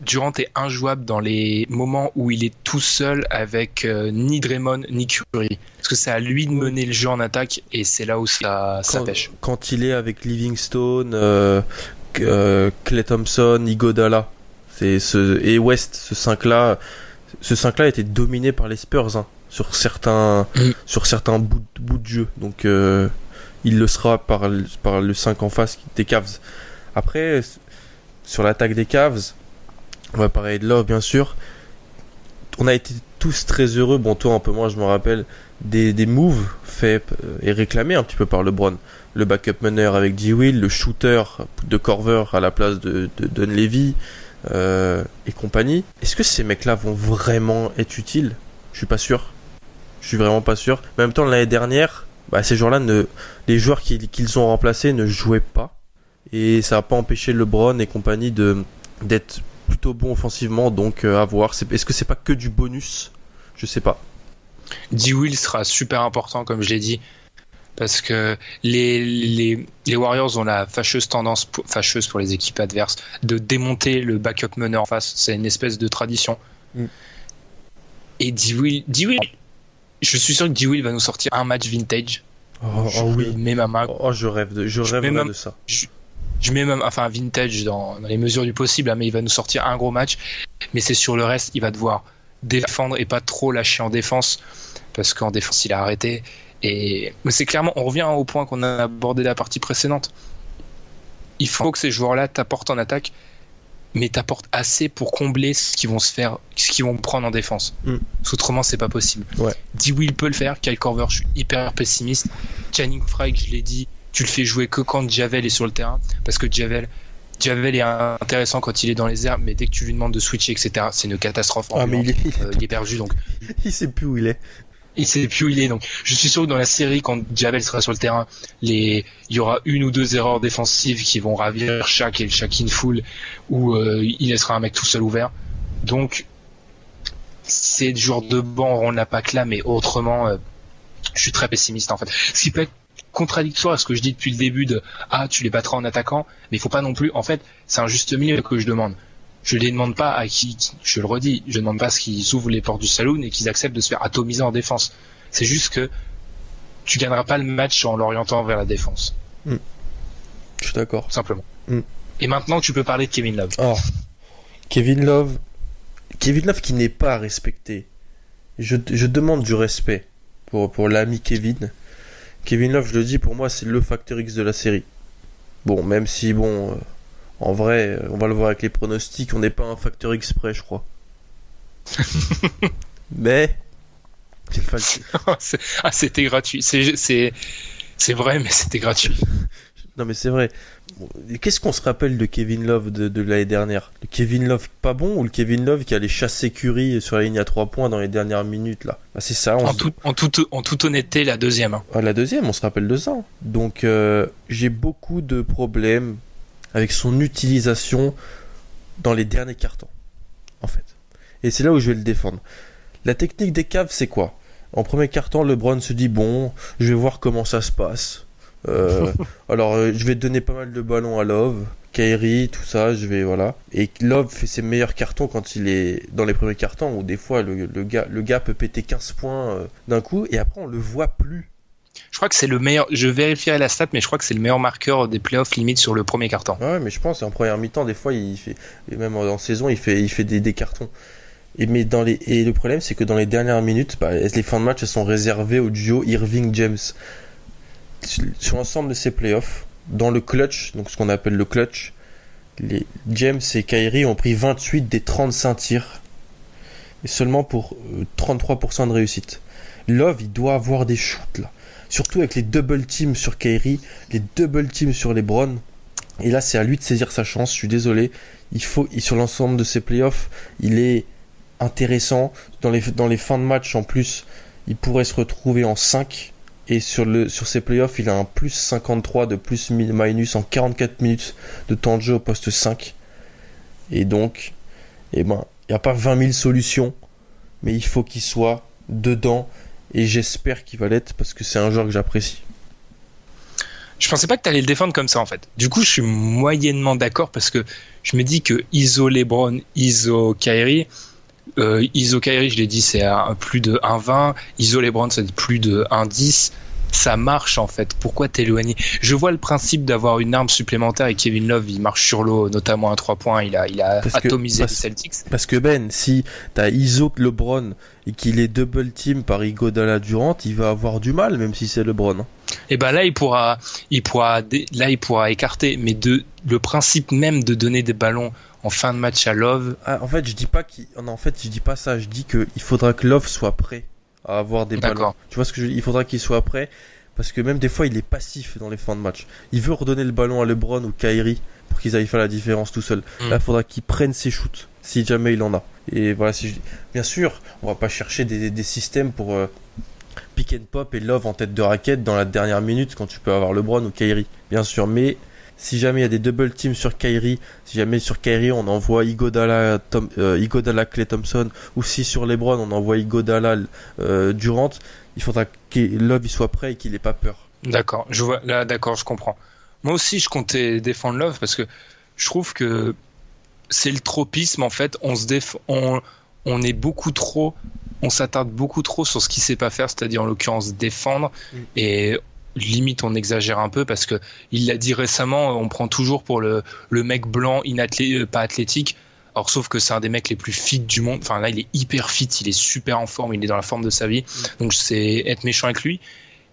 [SPEAKER 3] Durant est injouable dans les moments où il est tout seul avec euh, ni Draymond ni Curry. Parce que c'est à lui de mener le jeu en attaque et c'est là où ça, ça
[SPEAKER 4] Quand,
[SPEAKER 3] pêche.
[SPEAKER 4] quand il est avec Livingstone, euh, euh, Clay Thompson, Igodala, ce, et West, ce 5 là, ce 5 là était dominé par les Spurs hein, sur certains,
[SPEAKER 3] Mm.
[SPEAKER 4] sur certains bouts, bouts de jeu. Donc euh, il le sera par, le- par le 5 en face des Cavs. Après, sur l'attaque des Cavs, on va parler de Love bien sûr. On a été tous très heureux, bon toi un peu moins je me rappelle, des, des moves faits euh, et réclamés un petit peu par LeBron. Le backup meneur avec D. Will, le shooter de Corver à la place de, de Dunleavy euh, et compagnie. Est-ce que ces mecs-là vont vraiment être utiles? Je suis pas sûr. Je suis vraiment pas sûr. Mais en même temps, l'année dernière, bah, ces joueurs-là, ne, les joueurs qu'ils ont remplacés ne jouaient pas. Et ça n'a pas empêché LeBron et compagnie de d'être plutôt bon offensivement. Donc euh, à voir. Est-ce que c'est pas que du bonus? Je sais pas.
[SPEAKER 3] D-Will sera super important, comme je l'ai dit, parce que les, les, les Warriors ont la fâcheuse tendance, pour- fâcheuse pour les équipes adverses, de démonter le backup meneur en face. C'est une espèce de tradition.
[SPEAKER 4] Mm.
[SPEAKER 3] Et D-Will, D-Will, je suis sûr que D-Will va nous sortir un match vintage.
[SPEAKER 4] Oh,
[SPEAKER 3] je
[SPEAKER 4] oh oui.
[SPEAKER 3] mets ma main
[SPEAKER 4] Oh, je rêve de, je
[SPEAKER 3] Je
[SPEAKER 4] rêve
[SPEAKER 3] même-
[SPEAKER 4] de ça.
[SPEAKER 3] je mets même enfin vintage dans, dans les mesures du possible hein, mais il va nous sortir un gros match mais c'est sur le reste il va devoir défendre et pas trop lâcher en défense parce qu'en défense il a arrêté et mais c'est clairement on revient au point qu'on a abordé la partie précédente il faut que ces joueurs là t'apportent en attaque mais t'apportent assez pour combler ce qu'ils vont se faire ce qu'ils vont prendre en défense.
[SPEAKER 4] Mm.
[SPEAKER 3] Parce qu'autrement c'est pas possible.
[SPEAKER 4] Ouais.
[SPEAKER 3] Dewey peut le faire. Kyle Korver je suis hyper pessimiste. Channing Frye je l'ai dit tu le fais jouer que quand Javel est sur le terrain. Parce que Javel Javel est intéressant quand il est dans les airs mais dès que tu lui demandes de switcher etc c'est une catastrophe.
[SPEAKER 4] Ah, mais il est,
[SPEAKER 3] Euh, il est perdu donc.
[SPEAKER 4] Il sait plus où il est.
[SPEAKER 3] il sait plus où il est. Donc je suis sûr que dans la série quand Javel sera sur le terrain il y aura une ou deux erreurs défensives qui vont ravir Shaq et Shaq in full ou euh, il laissera un mec tout seul ouvert. Donc c'est du genre de banc on l'a pas que là mais autrement euh, je suis très pessimiste en fait. Ce qui peut être contradictoire à ce que je dis depuis le début de ah tu les battras en attaquant mais il faut pas non plus en fait c'est un juste milieu que je demande je les demande pas à qui, je le redis, je demande pas à ce qu'ils ouvrent les portes du saloon et qu'ils acceptent de se faire atomiser en défense. C'est juste que tu gagneras pas le match en l'orientant vers la défense,
[SPEAKER 4] Je suis d'accord.
[SPEAKER 3] simplement.
[SPEAKER 4] Mm.
[SPEAKER 3] Et maintenant, tu peux parler de Kevin Love.
[SPEAKER 4] Oh. Kevin Love. Kevin Love qui n'est pas respecté. Je, je demande du respect pour, pour l'ami Kevin. Kevin Love, je le dis, pour moi, c'est le facteur X de la série. Bon, même si, bon, euh, en vrai, euh, on va le voir avec les pronostics, on n'est pas un facteur X près, je crois. Mais. c'est le fa-
[SPEAKER 3] C'est- ah, c'était gratuit. C'est, vrai, mais c'était gratuit.
[SPEAKER 4] Non, mais c'est vrai. Qu'est-ce qu'on se rappelle de Kevin Love de, de l'année dernière? Le Kevin Love pas bon ou le Kevin Love qui allait chasser Curry sur la ligne à 3 points dans les dernières minutes là? Bah, C'est ça. On
[SPEAKER 3] En,
[SPEAKER 4] se-
[SPEAKER 3] tout, en, toute, en toute honnêteté, la deuxième. hein.
[SPEAKER 4] Ah, la deuxième, on se rappelle de ça. Donc euh, j'ai beaucoup de problèmes avec son utilisation dans les derniers cartons, en fait. Et c'est là où je vais le défendre. La technique des caves, c'est quoi? En premier carton, LeBron se dit bon, je vais voir comment ça se passe. Euh, alors, euh, je vais donner pas mal de ballons à Love, Kyrie, tout ça, je vais voilà. Et Love fait ses meilleurs cartons quand il est dans les premiers cartons où des fois le, le gars le gars peut péter 15 points euh, d'un coup et après on le voit plus.
[SPEAKER 3] Je crois que c'est le meilleur. Je vérifierai la stat, mais je crois que c'est le meilleur marqueur des playoffs limite sur le premier carton.
[SPEAKER 4] Ouais, mais je pense en première mi-temps, des fois, il fait, même en, saison, il fait, des, cartons. Et, mais dans les, et le problème, c'est que dans les dernières minutes, bah, les fins de match, elles sont réservées au duo Irving-James. Sur, sur l'ensemble de ces playoffs, dans le clutch, donc ce qu'on appelle le clutch, James et Kyrie ont pris 28 des 35 tirs, et seulement pour euh, 33% de réussite. Love, il doit avoir des shoots là. Surtout avec les double teams sur Kyrie, les double teams sur les Browns. Et là, c'est à lui de saisir sa chance. Je suis désolé. Il faut, sur l'ensemble de ses playoffs, il est intéressant. Dans les, fins de match, en plus, il pourrait se retrouver en 5. Et sur, le, sur ses playoffs, il a un plus 53 de plus mi- minus en 44 minutes de temps de jeu au poste 5. Et donc, eh ben, il n'y a pas 20 000 solutions. Mais il faut qu'il soit dedans. Et j'espère qu'il va l'être parce que c'est un joueur que j'apprécie.
[SPEAKER 3] Je pensais pas que tu allais le défendre comme ça en fait. Du coup, je suis moyennement d'accord parce que je me dis que ISO LeBron, ISO Kyrie, euh, ISO Kyrie, je l'ai dit, c'est plus de 1,20. ISO LeBron, ça dit plus de 1,10. Ça marche en fait. Pourquoi t'éloigner? Je vois le principe d'avoir une arme supplémentaire et Kevin Love, il marche sur l'eau, notamment à 3 points. Il a, il a
[SPEAKER 4] Parce que-
[SPEAKER 3] atomisé
[SPEAKER 4] parce-
[SPEAKER 3] les Celtics.
[SPEAKER 4] Parce que Ben, si t'as Iso LeBron et qu'il est double team par Igodala Durant, il va avoir du mal, même si c'est LeBron. hein.
[SPEAKER 3] Et ben là, il pourra, il pourra, là, il pourra écarter. Mais de, le principe même de donner des ballons en fin de match à Love,
[SPEAKER 4] Ah, en fait, je dis pas qu'il. en fait, je dis pas ça. Je dis que il faudra que Love soit prêt à avoir des ballons. Tu vois ce que je Il faudra qu'il soit prêt parce que même des fois, il est passif dans les fins de match. Il veut redonner le ballon à LeBron ou Kyrie pour qu'ils aillent faire la différence tout seul.
[SPEAKER 3] Mm.
[SPEAKER 4] Là, il faudra qu'il prenne ses shoots si jamais il en a. Et voilà, si je... bien sûr, on va pas chercher des, des systèmes pour euh, pick and pop et love en tête de raquette dans la dernière minute quand tu peux avoir LeBron ou Kyrie. Bien sûr, mais si jamais il y a des double teams sur Kyrie, si jamais sur Kyrie on envoie Igodala, Tom, euh, Igodala Clay Thompson, ou si sur LeBron on envoie Igodala euh, Durant, il faudra que Love il soit prêt et qu'il ait pas peur.
[SPEAKER 3] D'accord, je vois là, d'accord, je comprends. Moi aussi, je comptais défendre Love parce que je trouve que c'est le tropisme en fait. On se déf... on, on est beaucoup trop, on s'attarde beaucoup trop sur ce qu'il sait pas faire, c'est-à-dire en l'occurrence défendre.
[SPEAKER 4] Mm.
[SPEAKER 3] Et limite on exagère un peu parce que il l'a dit récemment, on prend toujours pour le, le mec blanc, inathlétique, pas athlétique. Alors sauf que c'est un des mecs les plus fit du monde. Enfin là, il est hyper fit, il est super en forme, il est dans la forme de sa vie. Donc c'est être méchant avec lui.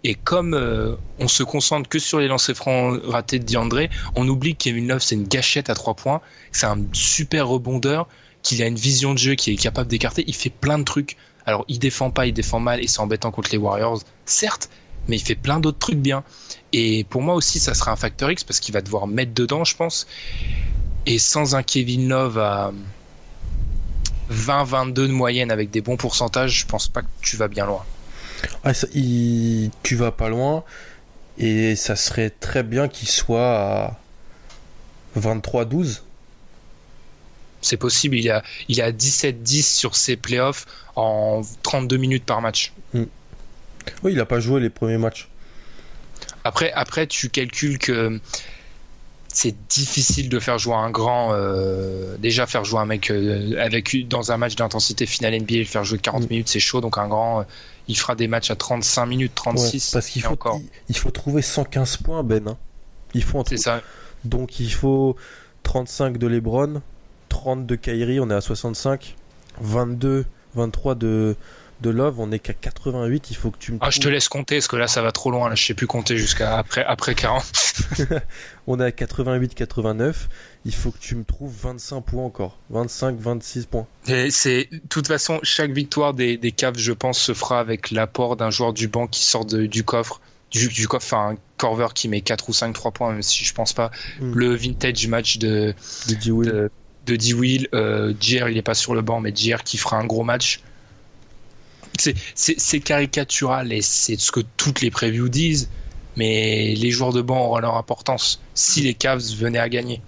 [SPEAKER 3] Et comme euh, on se concentre que sur les lancers francs ratés de DeAndre, on oublie que Kevin Love c'est une gâchette à trois points, c'est un super rebondeur, qu'il a une vision de jeu qui est capable d'écarter. Il fait plein de trucs. Alors il défend pas, il défend mal et c'est embêtant contre les Warriors, certes, mais il fait plein d'autres trucs bien. Et pour moi aussi, ça sera un facteur X parce qu'il va devoir mettre dedans, je pense. Et sans un Kevin Love à 20-22 de moyenne avec des bons pourcentages, je pense pas que tu vas bien loin.
[SPEAKER 4] Ah, ça, il- tu vas pas loin et ça serait très bien qu'il soit à 23-12.
[SPEAKER 3] C'est possible, il a, il a 17-10 sur ses playoffs en 32 minutes par match.
[SPEAKER 4] Oui, il a pas joué les premiers matchs.
[SPEAKER 3] Après, après tu calcules que c'est difficile de faire jouer un grand. euh, déjà, faire jouer un mec euh, avec dans un match d'intensité finale NBA, le faire jouer 40
[SPEAKER 4] Mm.
[SPEAKER 3] minutes, c'est chaud. Donc, un grand, euh, il fera des matchs à 35 minutes, 36.
[SPEAKER 4] Ouais, parce qu'il faut,
[SPEAKER 3] encore.
[SPEAKER 4] il, il faut trouver 115 points, Ben. hein. Il faut en
[SPEAKER 3] C'est ça.
[SPEAKER 4] Donc il faut 35 de LeBron, 30 de Kyrie, on est à 65, 22, 23 de, de Love, on est qu'à 88. Il faut que tu me
[SPEAKER 3] Ah, je te laisse compter parce que là, ça va trop loin. Là, je sais plus compter jusqu'à après, après 40.
[SPEAKER 4] On est à 88, 89. Il faut que tu me trouves 25 points encore, 25, 26 points.
[SPEAKER 3] Et c'est, de toute façon, chaque victoire des, des Cavs, je pense, se fera avec l'apport d'un joueur du banc qui sort de- du coffre. Du, du coffre, enfin, un corver qui met 4 ou 5 3 points, même si je pense pas.
[SPEAKER 4] Mm.
[SPEAKER 3] Le vintage match de,
[SPEAKER 4] De D. Will.
[SPEAKER 3] de, euh, Gier, il est pas sur le banc, mais Gier qui fera un gros match. C'est- caricatural et c'est ce que toutes les previews disent, mais les joueurs de banc auront leur importance si les Cavs venaient à gagner.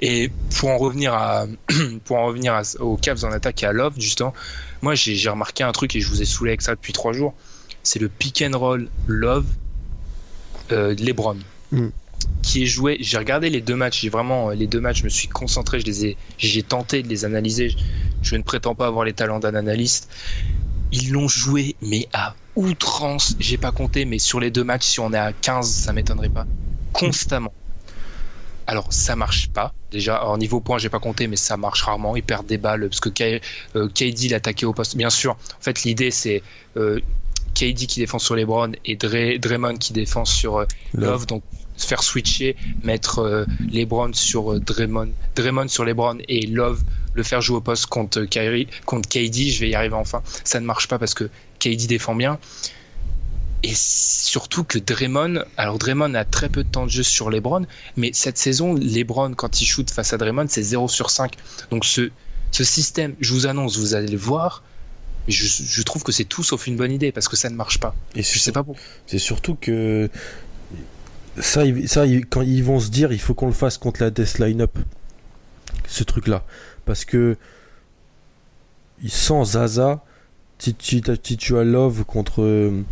[SPEAKER 3] Et pour en revenir à, pour en revenir à- aux Cavs en attaque et à Love, justement, moi j'ai remarqué un truc et je vous ai saoulé avec ça depuis trois jours. C'est le pick and roll Love euh, LeBron
[SPEAKER 4] Mm.
[SPEAKER 3] qui est joué. J'ai regardé les deux matchs. J'ai vraiment euh, les deux matchs. Je me suis concentré. Je les ai. J'ai tenté de les analyser. Je, je ne prétends pas avoir les talents d'un analyste. Ils l'ont joué, mais à outrance. J'ai pas compté, mais sur les deux matchs, si on est à 15, ça m'étonnerait pas. Constamment. Alors ça marche pas. Déjà, alors niveau point, j'ai pas compté, mais ça marche rarement. Ils perdent des balles parce que K- euh, KD l'attaquait au poste. Bien sûr. En fait, l'idée c'est euh, KD qui défend sur LeBron et Dray- Draymond qui défend sur euh,
[SPEAKER 4] Love.
[SPEAKER 3] Donc faire switcher, mettre euh, LeBron sur Draymond, Draymond sur LeBron et Love le faire jouer au poste contre Kyrie, contre KD. Je vais y arriver enfin. Ça ne marche pas parce que KD défend bien. Et surtout que Draymond, alors Draymond a très peu de temps de jeu sur LeBron, mais cette saison, LeBron, quand il shoot face à Draymond, c'est 0 sur 5. Donc ce, ce système, je vous annonce, vous allez le voir, je, je trouve que c'est tout sauf une bonne idée parce que ça ne marche pas.
[SPEAKER 4] Et
[SPEAKER 3] Je sais pas pourquoi.
[SPEAKER 4] C'est surtout que ça, ça quand ils vont se dire, il faut qu'on le fasse contre la Death Line-Up, ce truc-là, parce que sans Zaza, si tu, as Love contre euh,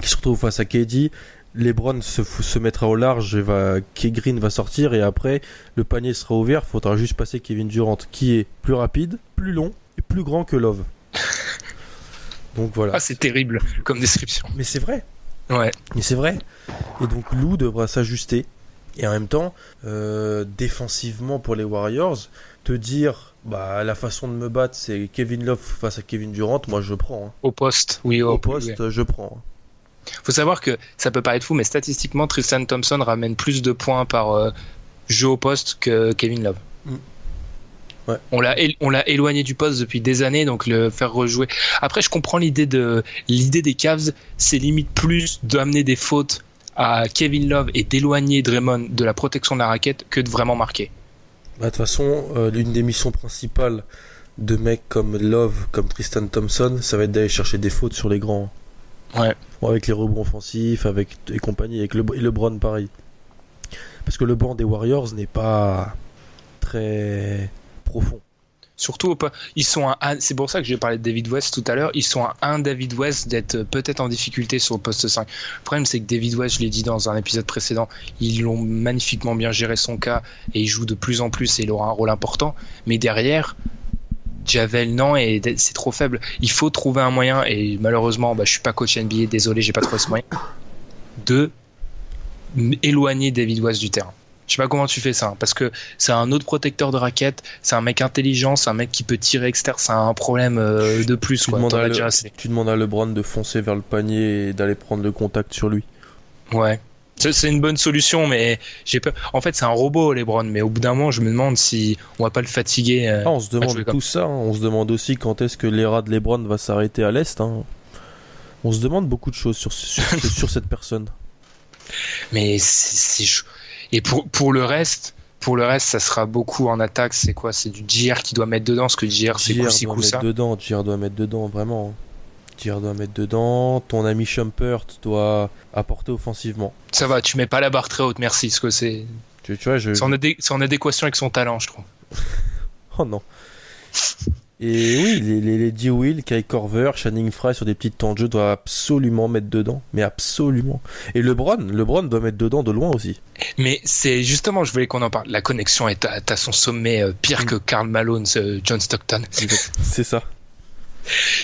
[SPEAKER 4] qui se retrouve face à KD, LeBron se, se mettra au large, et va, Green va sortir et après le panier sera ouvert. Faudra juste passer Kevin Durant, qui est plus rapide, plus long et plus grand que Love. Donc voilà.
[SPEAKER 3] Ah, c'est terrible comme description.
[SPEAKER 4] Mais c'est vrai.
[SPEAKER 3] Ouais.
[SPEAKER 4] Mais c'est vrai. Et donc Lou devra s'ajuster. Et en même temps, euh, défensivement pour les Warriors, te dire, bah la façon de me battre, c'est Kevin Love face à Kevin Durant, moi je prends. hein.
[SPEAKER 3] Au poste, oui, au,
[SPEAKER 4] Au poste, je prends.
[SPEAKER 3] Faut savoir que ça peut paraître fou, mais statistiquement, Tristan Thompson ramène plus de points par euh, jeu au poste que Kevin Love.
[SPEAKER 4] Mm. Ouais.
[SPEAKER 3] On l'a on l'a éloigné du poste depuis des années, donc le faire rejouer. Après, je comprends l'idée de l'idée des Cavs, c'est limite plus d'amener des fautes à Kevin Love et d'éloigner Draymond de la protection de la raquette que de vraiment marquer.
[SPEAKER 4] Bah, De toute façon, euh, l'une des missions principales de mecs comme Love, comme Tristan Thompson, ça va être d'aller chercher des fautes sur les grands.
[SPEAKER 3] Ouais.
[SPEAKER 4] Bon, avec les rebonds offensifs, avec et compagnie, avec le, et LeBron pareil. Parce que le banc des Warriors n'est pas très profond.
[SPEAKER 3] Surtout, ils sont un- c'est pour ça que j'ai parlé de David West tout à l'heure. Ils sont à un David West d'être euh, peut-être en difficulté sur le poste 5. Le problème, c'est que David West, je l'ai dit dans un épisode précédent, ils l'ont magnifiquement bien géré son cas et il joue de plus en plus et il aura un rôle important. Mais derrière, Javel, non, et c'est trop faible. Il faut trouver un moyen et malheureusement, bah, je suis pas coach NBA, désolé, j'ai pas trouvé ce moyen. de éloigner David West du terrain. Je sais pas comment tu fais ça, hein, parce que c'est un autre protecteur de raquette, c'est un mec intelligent, c'est un mec qui peut tirer externe, c'est un problème euh, de plus.
[SPEAKER 4] Tu
[SPEAKER 3] Quoi.
[SPEAKER 4] demandes,
[SPEAKER 3] T'en
[SPEAKER 4] à
[SPEAKER 3] as
[SPEAKER 4] Le-
[SPEAKER 3] déjà assez.
[SPEAKER 4] tu demandes à LeBron de foncer vers le panier et d'aller prendre le contact sur lui.
[SPEAKER 3] Ouais. C'est une bonne solution, mais j'ai peur. En fait, c'est un robot, LeBron, mais au bout d'un moment, je me demande si on va pas le fatiguer. euh,
[SPEAKER 4] Ah, on se demande
[SPEAKER 3] comme
[SPEAKER 4] tout ça. hein. On se demande aussi quand est-ce que l'ère de LeBron va s'arrêter à l'Est. hein. On se demande beaucoup de choses sur, sur, sur cette personne.
[SPEAKER 3] Mais c'est. Et pour, pour le reste, pour le reste, ça sera beaucoup en attaque. C'est quoi? C'est du JR qui doit mettre dedans, parce que JR, c'est coup ci,
[SPEAKER 4] doit
[SPEAKER 3] coup
[SPEAKER 4] mettre
[SPEAKER 3] ça.
[SPEAKER 4] dedans. JR doit mettre dedans, vraiment. hein. JR doit mettre dedans. Ton ami Shumpert doit apporter offensivement.
[SPEAKER 3] Ça va, tu mets pas la barre très haute, merci, parce que c'est
[SPEAKER 4] Tu, tu vois, je.
[SPEAKER 3] c'est en, adé- c'est en adéquation avec son talent, je trouve.
[SPEAKER 4] Oh non. Et oui, les, les, les D-Will, Kai Corver, Channing Fry sur des petites temps de jeu doivent absolument mettre dedans. Mais absolument. Et LeBron, LeBron doit mettre dedans de loin aussi.
[SPEAKER 3] Mais c'est justement, je voulais qu'on en parle. La connexion est à, à son sommet, euh, pire que Karl Malone, John Stockton.
[SPEAKER 4] C'est ça.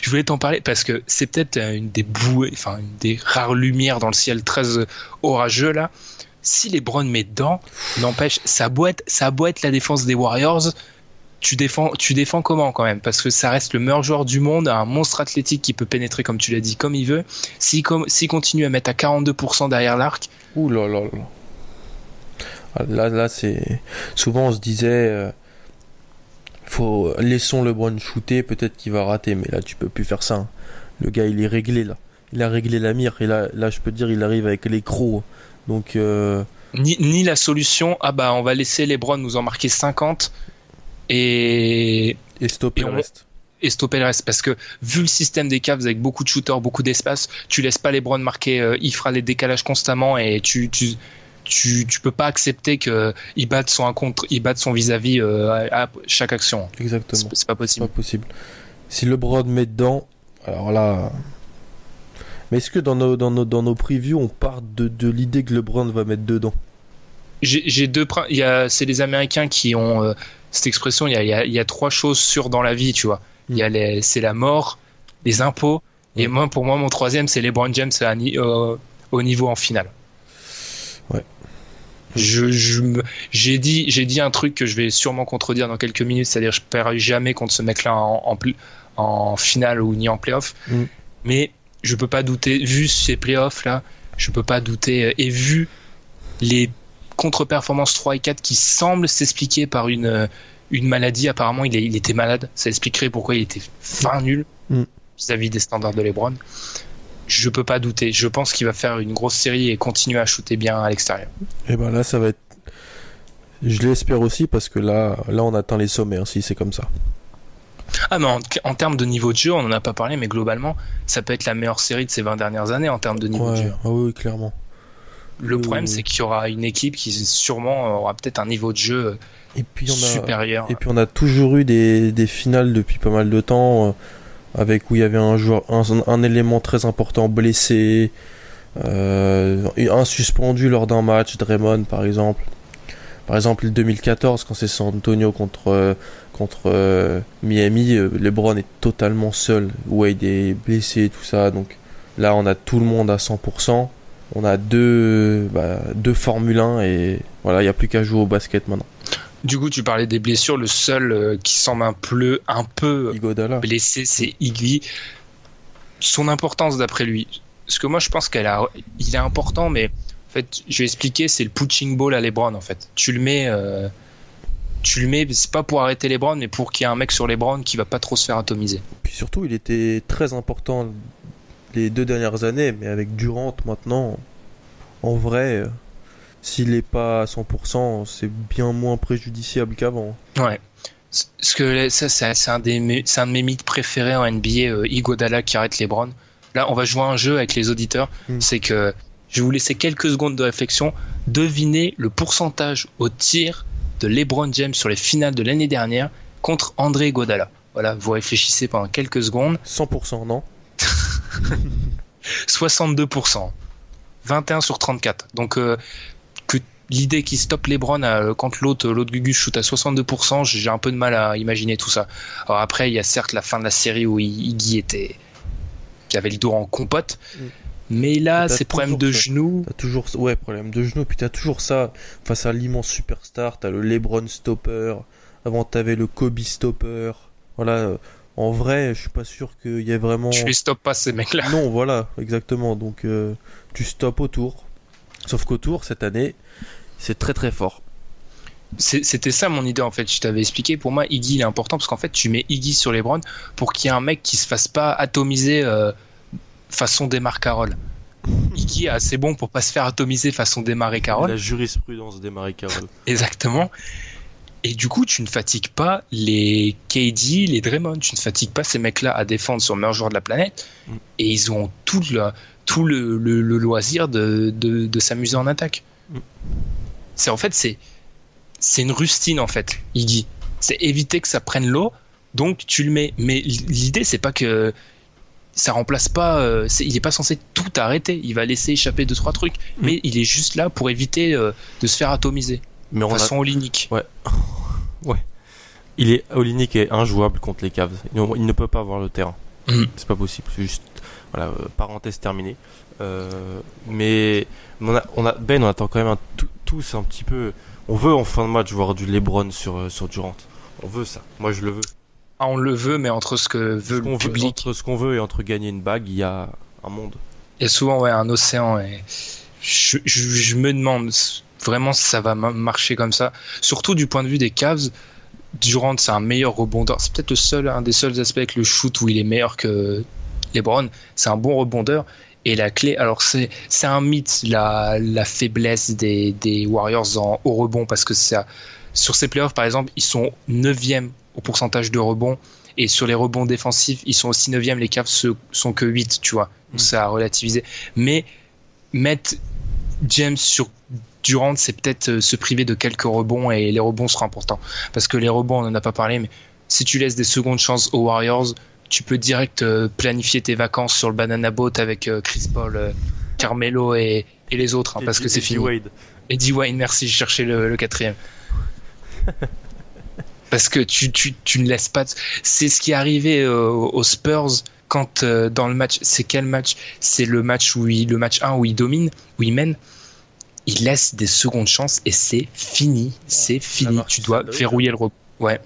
[SPEAKER 3] Je voulais t'en parler parce que c'est peut-être euh, une des bouées, enfin une des rares lumières dans le ciel très euh, orageux là. Si les Browns met dedans, n'empêche, ça a beau être, ça a beau être la défense des Warriors, tu défends, tu défends comment quand même? Parce que ça reste le meilleur joueur du monde, un monstre athlétique qui peut pénétrer comme tu l'as dit, comme il veut. S'il com- continue à mettre à 42% derrière l'arc,
[SPEAKER 4] Ouh là là là. Ah, Là, là, c'est. Souvent, on se disait. euh, Faut. Laissons LeBron shooter, peut-être qu'il va rater. Mais là, tu peux plus faire ça. hein. Le gars, il est réglé là. Il a réglé la mire. Et là, là je peux te dire, il arrive avec les crocs. Donc. euh,
[SPEAKER 3] ni, ni la solution, ah bah on va laisser les Browns nous en marquer 50 et
[SPEAKER 4] Et stopper
[SPEAKER 3] Et
[SPEAKER 4] le reste.
[SPEAKER 3] et stopper le reste. Parce que vu le système des Cavs avec beaucoup de shooters, beaucoup d'espace, tu laisses pas les Browns marquer, euh, il fera les décalages constamment et tu, tu, tu, tu peux pas accepter que il batte son contre, il batte son vis-à-vis euh, à, à chaque action.
[SPEAKER 4] Exactement.
[SPEAKER 3] C'est pas possible.
[SPEAKER 4] pas possible. Si LeBron met dedans. Alors là. Mais est-ce que dans nos, dans nos, dans nos previews, on part de, de l'idée que LeBron va mettre dedans?
[SPEAKER 3] J'ai deux, c'est les Américains qui ont euh, cette expression. Il y a, il y a, il y a trois choses sûres dans la vie, tu vois. Il y a les, c'est la mort, les impôts, et
[SPEAKER 4] Mm.
[SPEAKER 3] moi, pour moi, mon troisième, c'est LeBron James à euh, au niveau en finale.
[SPEAKER 4] Ouais.
[SPEAKER 3] Je, je me- j'ai dit, j'ai dit un truc que je vais sûrement contredire dans quelques minutes, c'est-à-dire je paierai jamais contre ce mec-là en, en, pl- en finale ou ni en playoff.
[SPEAKER 4] Mm.
[SPEAKER 3] Mais je peux pas douter, vu ces playoffs là, je peux pas douter et vu les contre-performances 3 et 4 qui semblent s'expliquer par une, euh, une maladie. Apparemment, il, est- il était malade. Ça expliquerait pourquoi il était fin nul
[SPEAKER 4] Mm.
[SPEAKER 3] vis-à-vis des standards de LeBron. Je peux pas douter. Je pense qu'il va faire une grosse série et continuer à shooter bien à l'extérieur.
[SPEAKER 4] Et ben là, ça va être. Je l'espère aussi parce que là, là, on atteint les sommets hein, si c'est comme ça.
[SPEAKER 3] Ah, mais en, en termes de niveau de jeu, on en a pas parlé, mais globalement, ça peut être la meilleure série de ces 20 dernières années en termes de niveau de jeu.
[SPEAKER 4] ah oui, clairement.
[SPEAKER 3] Le
[SPEAKER 4] Oui,
[SPEAKER 3] problème, c'est qu'il y aura une équipe qui sûrement aura peut-être un niveau de jeu
[SPEAKER 4] Et puis on a,
[SPEAKER 3] supérieur.
[SPEAKER 4] et puis on a toujours eu des, des finales depuis pas mal de temps euh, avec où il y avait un joueur, un, un élément très important blessé, euh, un suspendu lors d'un match, Draymond par exemple. Par exemple, le 2014 quand c'est San Antonio contre euh, contre euh, Miami, LeBron est totalement seul. Wade est blessé, tout ça. Donc là, on a tout le monde à 100%. On a deux, bah, deux Formule 1 et voilà, il n'y a plus qu'à jouer au basket maintenant.
[SPEAKER 3] Du coup, tu parlais des blessures. Le seul euh, qui semble un peu, un peu
[SPEAKER 4] Igodala.
[SPEAKER 3] blessé, c'est Iggy. Son importance d'après lui. Parce que moi, je pense qu'elle a, il est important, mais en fait, je vais expliquer, c'est le punching ball à LeBron, en fait. Tu le mets, euh, tu le mets, c'est pas pour arrêter LeBron, mais pour qu'il y ait un mec sur LeBron qui va pas trop se faire atomiser.
[SPEAKER 4] Puis surtout, il était très important les deux dernières années, mais avec Durant maintenant, en vrai, euh, s'il n'est pas à 100%, c'est bien moins préjudiciable qu'avant.
[SPEAKER 3] Ouais. Ce que ça, c'est un, des un de mes mythes préférés en NBA, euh, Iguodala qui arrête LeBron. Là, on va jouer un jeu avec les auditeurs.
[SPEAKER 4] Mm.
[SPEAKER 3] C'est que je vais vous laisser quelques secondes de réflexion. Devinez le pourcentage au tir de LeBron James sur les finales de l'année dernière contre André Iguodala. Voilà, vous réfléchissez pendant quelques secondes.
[SPEAKER 4] 100%, non?
[SPEAKER 3] 62%. 21 sur 34. Donc, euh, que l'idée qui stoppe LeBron à- quand l'autre, l'autre Gugus shoot à 62%, j'ai un peu de mal à imaginer tout ça. Alors après, il y a certes la fin de la série où Iggy était, qui avait le dos en compote.
[SPEAKER 4] Mm.
[SPEAKER 3] Mais là, c'est problème de
[SPEAKER 4] ça.
[SPEAKER 3] genoux.
[SPEAKER 4] T'as toujours, ouais, problème de genou, puis t'as toujours ça face à l'immense superstar. T'as le LeBron stopper. Avant, t'avais le Kobe stopper. Voilà. En vrai, je suis pas sûr qu'il y ait vraiment.
[SPEAKER 3] Tu les stoppes pas, ces mecs-là.
[SPEAKER 4] Non, voilà, exactement. Donc, euh, tu stoppes autour. Sauf qu'autour, cette année, c'est très très fort.
[SPEAKER 3] C'était ça mon idée en fait. Je t'avais expliqué. Pour moi, Iggy il est important parce qu'en fait, tu mets Iggy sur les Browns pour qu'il y ait un mec qui se fasse pas atomiser euh, façon Demar Carroll. Iggy est assez bon pour pas se faire atomiser façon Demar et Carroll.
[SPEAKER 4] La jurisprudence des Marie Carroll.
[SPEAKER 3] Exactement. Et du coup, tu ne fatigues pas les KD, les Draymond, tu ne fatigues pas ces mecs-là à défendre sur le meilleur joueur de la planète.
[SPEAKER 4] Mm.
[SPEAKER 3] Et ils ont tout le, tout le, le- le loisir de, de, de s'amuser en attaque.
[SPEAKER 4] Mm.
[SPEAKER 3] C'est en fait, c'est, c'est une rustine en fait, Iggy. C'est éviter que ça prenne l'eau, donc tu le mets. Mais l'idée, c'est pas que ça remplace pas. euh, il est pas censé tout arrêter. Il va laisser échapper deux trois trucs,
[SPEAKER 4] Mm.
[SPEAKER 3] mais il est juste là pour éviter euh, de se faire atomiser
[SPEAKER 4] Mais on
[SPEAKER 3] de
[SPEAKER 4] a-
[SPEAKER 3] façon hollinique.
[SPEAKER 4] il est Olinik est injouable contre les Cavs. Il, ne peut pas avoir le terrain.
[SPEAKER 3] Mm.
[SPEAKER 4] C'est pas possible. C'est juste voilà, euh, parenthèse terminée. Euh, mais on a, on a Ben, on attend quand même un, tout- tous un petit peu. On veut en fin de match voir du LeBron sur euh, sur Durant. On veut ça. Moi, je le veux.
[SPEAKER 3] Ah, on le veut, mais entre ce que veut
[SPEAKER 4] Ce
[SPEAKER 3] le
[SPEAKER 4] qu'on veut-
[SPEAKER 3] public,
[SPEAKER 4] entre ce qu'on veut et entre gagner une bague, il y a un monde.
[SPEAKER 3] il y a souvent ouais, un océan. Et je, je, je me demande vraiment ça va ma- marcher comme ça. Surtout du point de vue des Cavs, Durant, c'est un meilleur rebondeur. C'est peut-être le seul, un des seuls aspects avec le shoot où il est meilleur que LeBron. C'est un bon rebondeur. Et la clé, alors c'est c'est un mythe la, la faiblesse des, des Warriors en, au rebond parce que ça, sur ces playoffs par exemple, ils sont 9e au pourcentage de rebond et sur les rebonds défensifs, ils sont aussi 9e, les Cavs sont que 8, tu vois. Donc
[SPEAKER 4] Mm.
[SPEAKER 3] ça a relativisé. Mais mettre James sur Durant, c'est peut-être euh, se priver de quelques rebonds et les rebonds seront importants. Parce que les rebonds, on en a pas parlé, mais si tu laisses des secondes chances aux Warriors, tu peux direct euh, planifier tes vacances sur le banana boat avec euh, Chris Paul, Carmelo et, et les autres, hein,
[SPEAKER 4] Et
[SPEAKER 3] parce
[SPEAKER 4] D-
[SPEAKER 3] que c'est
[SPEAKER 4] et D.
[SPEAKER 3] fini.
[SPEAKER 4] Wade.
[SPEAKER 3] Eddie Wayne, merci, je cherchais le, le quatrième. Parce que tu, tu, tu ne laisses pas. C'est ce qui est arrivé aux Spurs quand euh, dans le match. C'est quel match? C'est le match où il, le match 1 où il domine, où il mène. Il laisse des secondes chances et c'est fini. C'est fini. Tu dois
[SPEAKER 4] Sanders.
[SPEAKER 3] verrouiller le rebond. Ouais.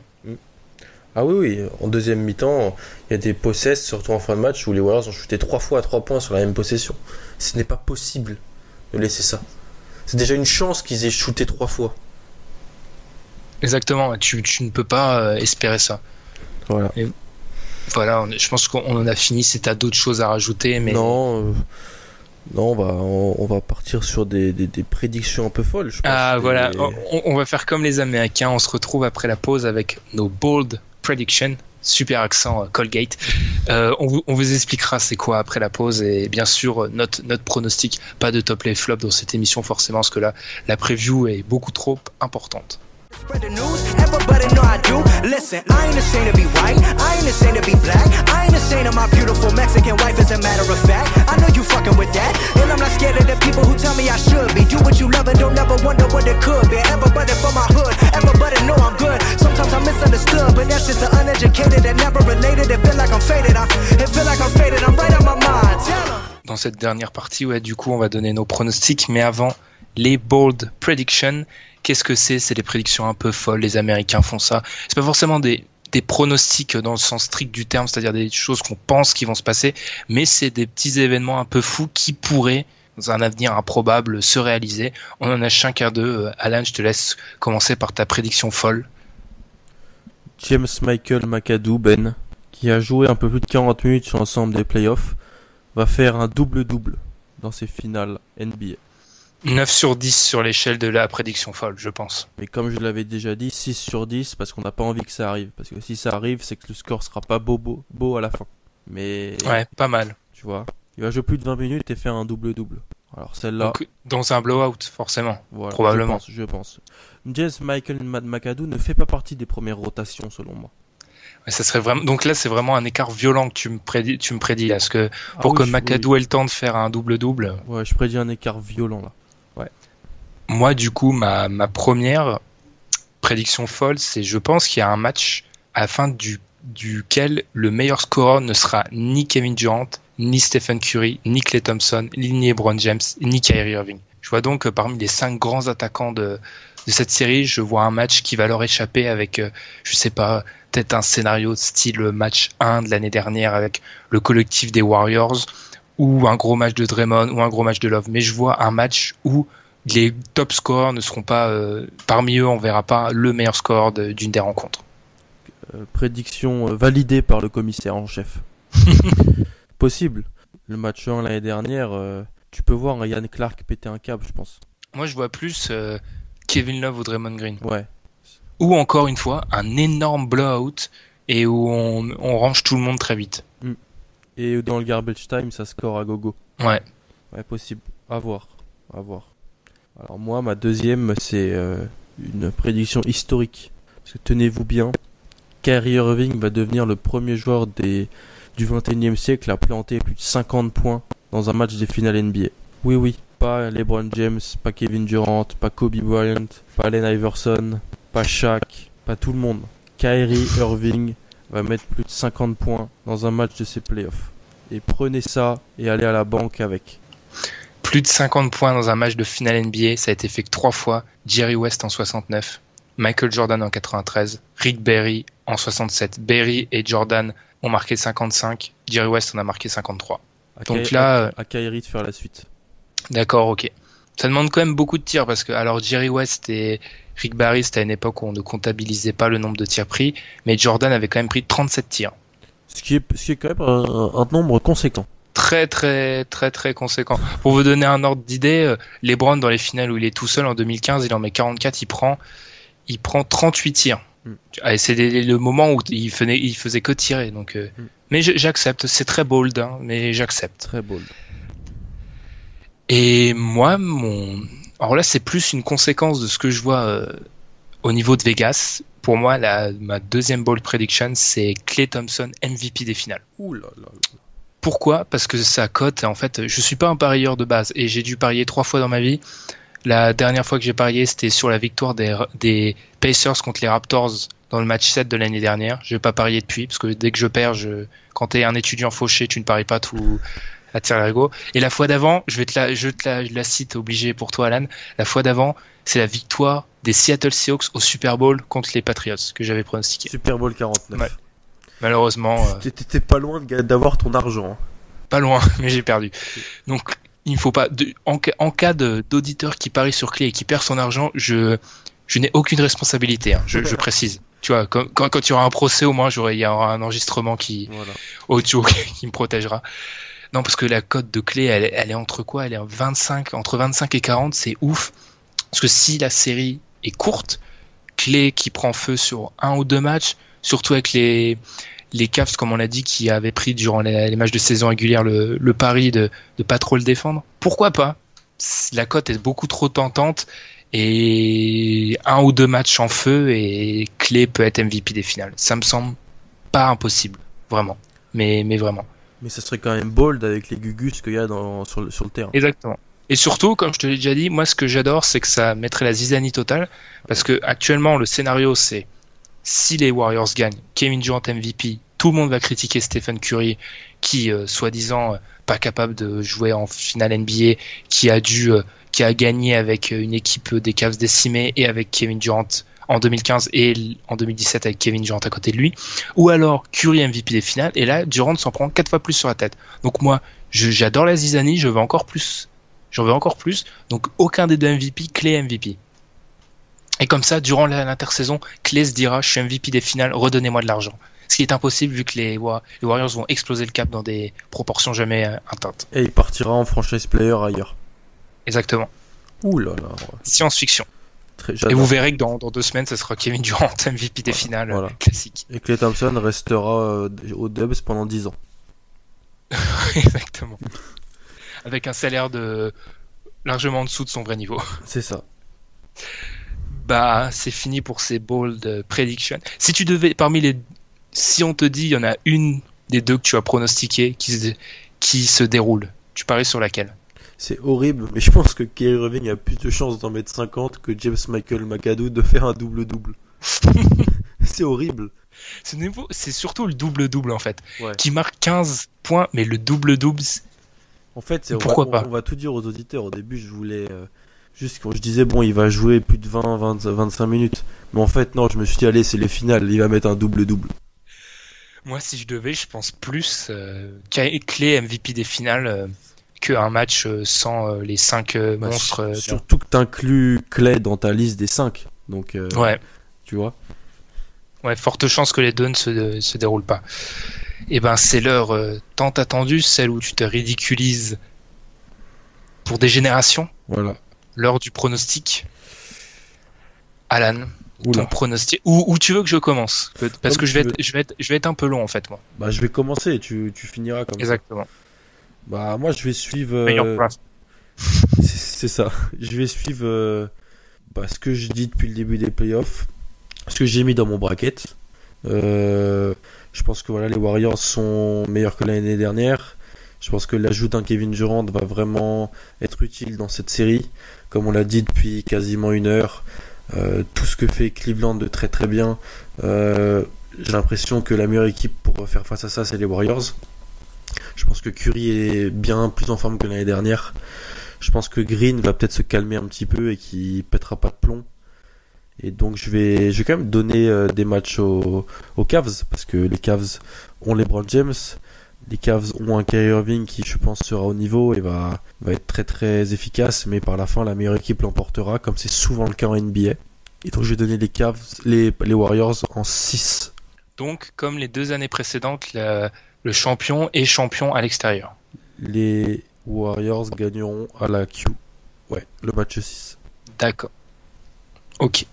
[SPEAKER 4] Ah oui, oui, en deuxième mi-temps, il y a des possesses, surtout en fin de match, où les Warriors ont shooté trois fois à trois points sur la même possession. Ce n'est pas possible de laisser ça. C'est déjà une chance qu'ils aient shooté trois fois.
[SPEAKER 3] Exactement. Tu, tu ne peux pas euh, espérer ça.
[SPEAKER 4] Voilà.
[SPEAKER 3] Voilà. je pense qu'on en a fini. C'est à d'autres choses à rajouter, mais.
[SPEAKER 4] Non, euh, non on, va, on, on va partir sur des, des, des prédictions un peu folles. Je pense.
[SPEAKER 3] Ah
[SPEAKER 4] Des-
[SPEAKER 3] voilà, on, on va faire comme les Américains, on se retrouve après la pause avec nos bold predictions, super accent euh, Colgate. Euh, on, vous, on vous expliquera c'est quoi après la pause et bien sûr euh, notre, notre pronostic, pas de top les flops dans cette émission forcément parce que là la preview est beaucoup trop importante.
[SPEAKER 7] Spread the news, everybody know I do. Listen, I ain't ashamed to be white, I ain't ashamed to be black, I ain't ashamed of my beautiful Mexican wife, as a matter of fact. I know you fucking with that, and I'm not scared of the people who tell me I should be. Do what you love and don't ever wonder what it could be. Everybody from my hood, everybody know I'm good. Sometimes I'm misunderstood, but that's just the uneducated that never related. It feel like I'm faded, I, it feel like I'm faded, I'm right on my mind.
[SPEAKER 3] Dans cette dernière partie, ouais, du coup, on va donner nos pronostics, mais avant, les bold predictions. Qu'est-ce que c'est? C'est des prédictions un peu folles. Les Américains font ça. C'est pas forcément des, pronostics dans le sens strict du terme, c'est-à-dire des choses qu'on pense qui vont se passer, mais c'est des petits événements un peu fous qui pourraient, dans un avenir improbable, se réaliser. On en a chacun d'eux. Euh, Alan, je te laisse commencer par ta prédiction folle.
[SPEAKER 4] James Michael McAdoo, Ben, qui a joué un peu plus de 40 minutes sur l'ensemble des playoffs, va faire un double-double dans ses finales NBA.
[SPEAKER 3] 9 sur 10 sur l'échelle de la prédiction folle, je pense.
[SPEAKER 4] Mais comme je l'avais déjà dit, 6 sur 10 parce qu'on n'a pas envie que ça arrive. Parce que si ça arrive, c'est que le score sera pas beau, beau, beau à la fin. Mais
[SPEAKER 3] Ouais, pas mal.
[SPEAKER 4] tu vois, il va jouer plus de 20 minutes et faire un double-double. Alors celle-là,
[SPEAKER 3] Donc, dans un blowout, forcément.
[SPEAKER 4] voilà,
[SPEAKER 3] probablement.
[SPEAKER 4] Je pense, je pense. James Michael McAdoo ne fait pas partie des premières rotations selon moi.
[SPEAKER 3] Ouais, ça serait vraiment. Donc là, c'est vraiment un écart violent que tu me prédis, tu me prédis là, parce que pour
[SPEAKER 4] Ah oui,
[SPEAKER 3] que
[SPEAKER 4] je-
[SPEAKER 3] McAdoo ait le temps de faire un double double.
[SPEAKER 4] oui. Ouais, je prédis un écart violent là.
[SPEAKER 3] Moi, du coup, ma première prédiction folle, c'est je pense qu'il y a un match à la fin du duquel le meilleur scoreur ne sera ni Kevin Durant ni Stephen Curry, ni Clay Thompson, ni LeBron James, ni Kyrie Irving. Je vois donc que parmi les cinq grands attaquants de, de cette série, je vois un match qui va leur échapper avec, euh, je sais pas, peut-être un scénario style match 1 de l'année dernière avec le collectif des Warriors ou un gros match de Draymond ou un gros match de Love. Mais je vois un match où les top scores ne seront pas euh, parmi eux, on verra pas le meilleur score de- d'une des rencontres.
[SPEAKER 4] Euh, prédiction euh, validée par le commissaire en chef. Possible. Le match 1 l'année dernière, euh, tu peux voir un Yann Clark péter un câble, je pense.
[SPEAKER 3] Moi, je vois plus Kevin Love ou Draymond Green.
[SPEAKER 4] Ouais.
[SPEAKER 3] Ou encore une fois, un énorme blowout et où on, on range tout le monde très vite.
[SPEAKER 4] Et dans le garbage time, ça score à gogo.
[SPEAKER 3] Ouais.
[SPEAKER 4] Ouais, possible. À voir. À voir. Alors moi, ma deuxième, c'est euh, une prédiction historique. Parce que tenez-vous bien, Kyrie Irving va devenir le premier joueur des, du 21e siècle à planter plus de 50 points dans un match des finales NBA. Oui, oui. Pas LeBron James, pas Kevin Durant, pas Kobe Bryant, pas Allen Iverson, pas Shaq, pas tout le monde. Kyrie Irving va mettre plus de 50 points dans un match de ses playoffs. Et prenez ça et allez à la banque avec.
[SPEAKER 3] Plus de 50 points dans un match de finale NBA, ça a été fait que trois fois. Jerry West en 69, Michael Jordan en 93, Rick Berry en 67. Berry et Jordan ont marqué 55, Jerry West en a marqué 53.
[SPEAKER 4] À
[SPEAKER 3] Donc là,
[SPEAKER 4] à, à Kyrie de faire la suite.
[SPEAKER 3] D'accord, ok. Ça demande quand même beaucoup de tirs parce que alors Jerry West et Rick Barry, c'était à une époque où on ne comptabilisait pas le nombre de tirs pris, mais Jordan avait quand même pris 37 tirs.
[SPEAKER 4] Ce qui est, ce qui est quand même un, un nombre conséquent.
[SPEAKER 3] Très très très très conséquent. Pour vous donner un ordre d'idée, euh, LeBron dans les finales où il est tout seul en 2015, il en met 44, il prend il prend 38 tirs.
[SPEAKER 4] Mm.
[SPEAKER 3] Ah, c'est les- le moment où il faisait, il faisait que tirer. Donc, euh,
[SPEAKER 4] Mm.
[SPEAKER 3] mais j'accepte. C'est très bold, hein, mais j'accepte.
[SPEAKER 4] Très bold.
[SPEAKER 3] Et moi, mon. Alors là, c'est plus une conséquence de ce que je vois euh, au niveau de Vegas. Pour moi, la, ma deuxième bold prediction, c'est Clay Thompson MVP des finales.
[SPEAKER 4] Ouh là là.
[SPEAKER 3] Pourquoi? Parce que sa cote, en fait, je suis pas un parieur de base et j'ai dû parier trois fois dans ma vie. La dernière fois que j'ai parié, c'était sur la victoire des, des Pacers contre les Raptors dans le match 7 de l'année dernière. Je vais pas parier depuis parce que dès que je perds, je... quand t'es un étudiant fauché, tu ne paries pas tout à tir l'ergot. Et la fois d'avant, je vais te la, je te la, je la cite obligé pour toi, Alan. La fois d'avant, c'est la victoire des Seattle Seahawks au Super Bowl contre les Patriots que j'avais pronostiqué.
[SPEAKER 4] Super Bowl 49.
[SPEAKER 3] Ouais. Malheureusement, euh,
[SPEAKER 4] T'étais- pas loin d'avoir ton argent. hein.
[SPEAKER 3] pas loin, mais j'ai perdu. Donc, il ne faut pas. de- en, ca- en cas d'auditeur qui parie sur clé et qui perd son argent, je, je n'ai aucune responsabilité. hein, je, je précise. Tu vois, quand, quand, quand il y aura un procès, au moins, il y aura un enregistrement qui,
[SPEAKER 4] Voilà.
[SPEAKER 3] audio qui me protégera. Non, parce que la cote de clé, elle, est- elle est entre quoi? Elle est en 25, entre 25 et 40, c'est ouf. Parce que si la série est courte, clé qui prend feu sur un ou deux matchs, surtout avec les, les Cavs, comme on l'a dit, qui avaient pris durant les, les matchs de saison régulière le, le pari de ne pas trop le défendre, pourquoi pas? La cote est beaucoup trop tentante et un ou deux matchs en feu et clé peut être MVP des finales. Ça me semble pas impossible, vraiment. Mais, mais vraiment.
[SPEAKER 4] Mais ça serait quand même bold avec les gugus qu'il y a dans, sur, le, sur le terrain.
[SPEAKER 3] Exactement. Et surtout, comme je te l'ai déjà dit, moi ce que j'adore, c'est que ça mettrait la zizanie totale. Parce que actuellement, le scénario, c'est si les Warriors gagnent, Kevin Durant MVP, tout le monde va critiquer Stephen Curry, qui, euh, soi-disant, euh, pas capable de jouer en finale NBA, qui a dû, euh, qui a gagné avec euh, une équipe des Cavs décimée et avec Kevin Durant en 2015 et en 2017 avec Kevin Durant à côté de lui. Ou alors Curry MVP des finales, et là, Durant s'en prend quatre fois plus sur la tête. Donc moi, j'adore la zizanie, je veux encore plus J'en veux encore plus. Donc aucun des deux MVP, Clé MVP. Et comme ça, durant l'intersaison, Clé se dira je suis MVP des finales, redonnez-moi de l'argent. Ce qui est impossible vu que les, Wa- les Warriors vont exploser le cap dans des proportions jamais euh, atteintes.
[SPEAKER 4] Et il partira en franchise player ailleurs.
[SPEAKER 3] Exactement.
[SPEAKER 4] Ouh là là.
[SPEAKER 3] Science-fiction. Et vous verrez que dans, dans deux semaines, ce sera Kevin Durant MVP des finales
[SPEAKER 4] Voilà.
[SPEAKER 3] classique.
[SPEAKER 4] Et Clay Thompson restera euh, au Dubs pendant 10 ans.
[SPEAKER 3] Exactement. Avec un salaire de largement en dessous de son vrai niveau.
[SPEAKER 4] C'est ça.
[SPEAKER 3] Bah, c'est fini pour ces bold euh, predictions. Si tu devais, parmi les, si on te dit, il y en a une des deux que tu as pronostiqué qui se, qui se déroule, tu paries sur laquelle?
[SPEAKER 4] C'est horrible, mais je pense que Kyrie Irving a plus de chances d'en mettre 50 que James Michael McAdoo de faire un double-double. c'est horrible.
[SPEAKER 3] C'est surtout le double-double en fait,
[SPEAKER 4] Ouais.
[SPEAKER 3] qui marque 15 points, mais le double-double,
[SPEAKER 4] En fait, on
[SPEAKER 3] Pourquoi
[SPEAKER 4] va,
[SPEAKER 3] pas?
[SPEAKER 4] on, va tout dire aux auditeurs. Au début, je voulais euh, juste quand je disais bon, il va jouer plus de 20, 20 25 minutes. Mais en fait, non, je me suis dit allez, c'est les finales, il va mettre un double double.
[SPEAKER 3] moi si je devais, je pense plus euh, Clé MVP des finales euh, qu'un match euh, sans les 5 monstres. euh,
[SPEAKER 4] surtout que t'inclus Clay dans ta liste des 5 Donc, euh,
[SPEAKER 3] Ouais.
[SPEAKER 4] tu vois.
[SPEAKER 3] Ouais, forte chance que les deux ne se, se déroulent pas. Et ben, c'est l'heure tant attendue, celle où tu te ridiculises pour des générations,
[SPEAKER 4] Voilà.
[SPEAKER 3] L'heure du pronostic. Alan, ton pronostic. Où, où tu veux que je commence? Parce
[SPEAKER 4] Comme
[SPEAKER 3] que je vais, être, je, vais être, je vais être un peu long en fait, moi.
[SPEAKER 4] Bah, je vais commencer. Tu, tu finiras comme ça.
[SPEAKER 3] Exactement.
[SPEAKER 4] Bah, moi, je vais suivre. euh,
[SPEAKER 3] Meilleure place.
[SPEAKER 4] C'est c'est ça. Je vais suivre euh, bah, ce que je dis depuis le début des playoffs, ce que j'ai mis dans mon bracket. Euh, je pense que voilà, les Warriors sont meilleurs que l'année dernière. Je pense que l'ajout d'un Kevin Durant va vraiment être utile dans cette série. Comme on l'a dit depuis quasiment une heure, euh, tout ce que fait Cleveland de très très bien. euh, j'ai l'impression que la meilleure équipe pour faire face à ça, c'est les Warriors. Je pense que Curry est bien plus en forme que l'année dernière. Je pense que Green va peut-être se calmer un petit peu et qu'il pètera pas de plomb. Et donc je vais, je vais quand même donner euh, des matchs aux, Cavs parce que les Cavs ont LeBron James, les Cavs ont un Kyrie Irving qui je pense sera au niveau et va, va être très très efficace, mais par la fin la meilleure équipe l'emportera comme c'est souvent le cas en NBA. Et donc je vais donner les Cavs, les, les Warriors en 6.
[SPEAKER 3] Donc, comme les deux années précédentes, le, le champion est champion à l'extérieur.
[SPEAKER 4] Les Warriors gagneront à la Q. Ouais, le match 6.
[SPEAKER 3] D'accord. Ok.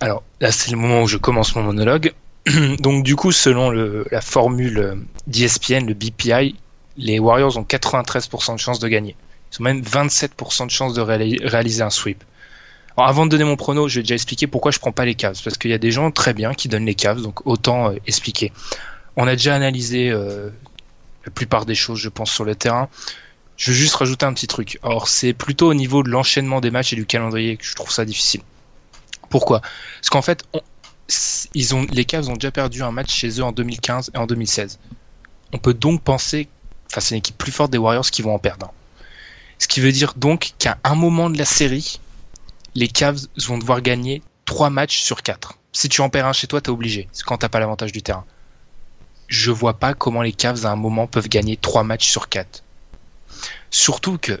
[SPEAKER 3] Alors, là, c'est le moment où je commence mon monologue. Donc, du coup, selon la formule euh, d'ESPN, le BPI, les Warriors ont 93% de chances de gagner. Ils ont même 27% de chances de réali- réaliser un sweep. Alors, avant de donner mon prono, je vais déjà expliquer pourquoi je prends pas les Cavs. Parce qu'il y a des gens très bien qui donnent les Cavs, donc autant euh, expliquer. On a déjà analysé euh, la plupart des choses, je pense, sur le terrain. Je veux juste rajouter un petit truc. Alors, c'est plutôt au niveau de l'enchaînement des matchs et du calendrier que je trouve ça difficile. Pourquoi? Parce qu'en fait, ils ont, les Cavs ont déjà perdu un match chez eux en 2015 et en 2016. On peut donc penser, enfin, c'est une équipe plus forte des Warriors qui vont en perdre un. Ce qui veut dire donc qu'à un moment de la série, les Cavs vont devoir gagner 3 matchs sur 4. Si tu en perds un chez toi, t'es obligé. C'est quand t'as pas l'avantage du terrain. Je vois pas comment les Cavs à un moment peuvent gagner 3 matchs sur 4. Surtout que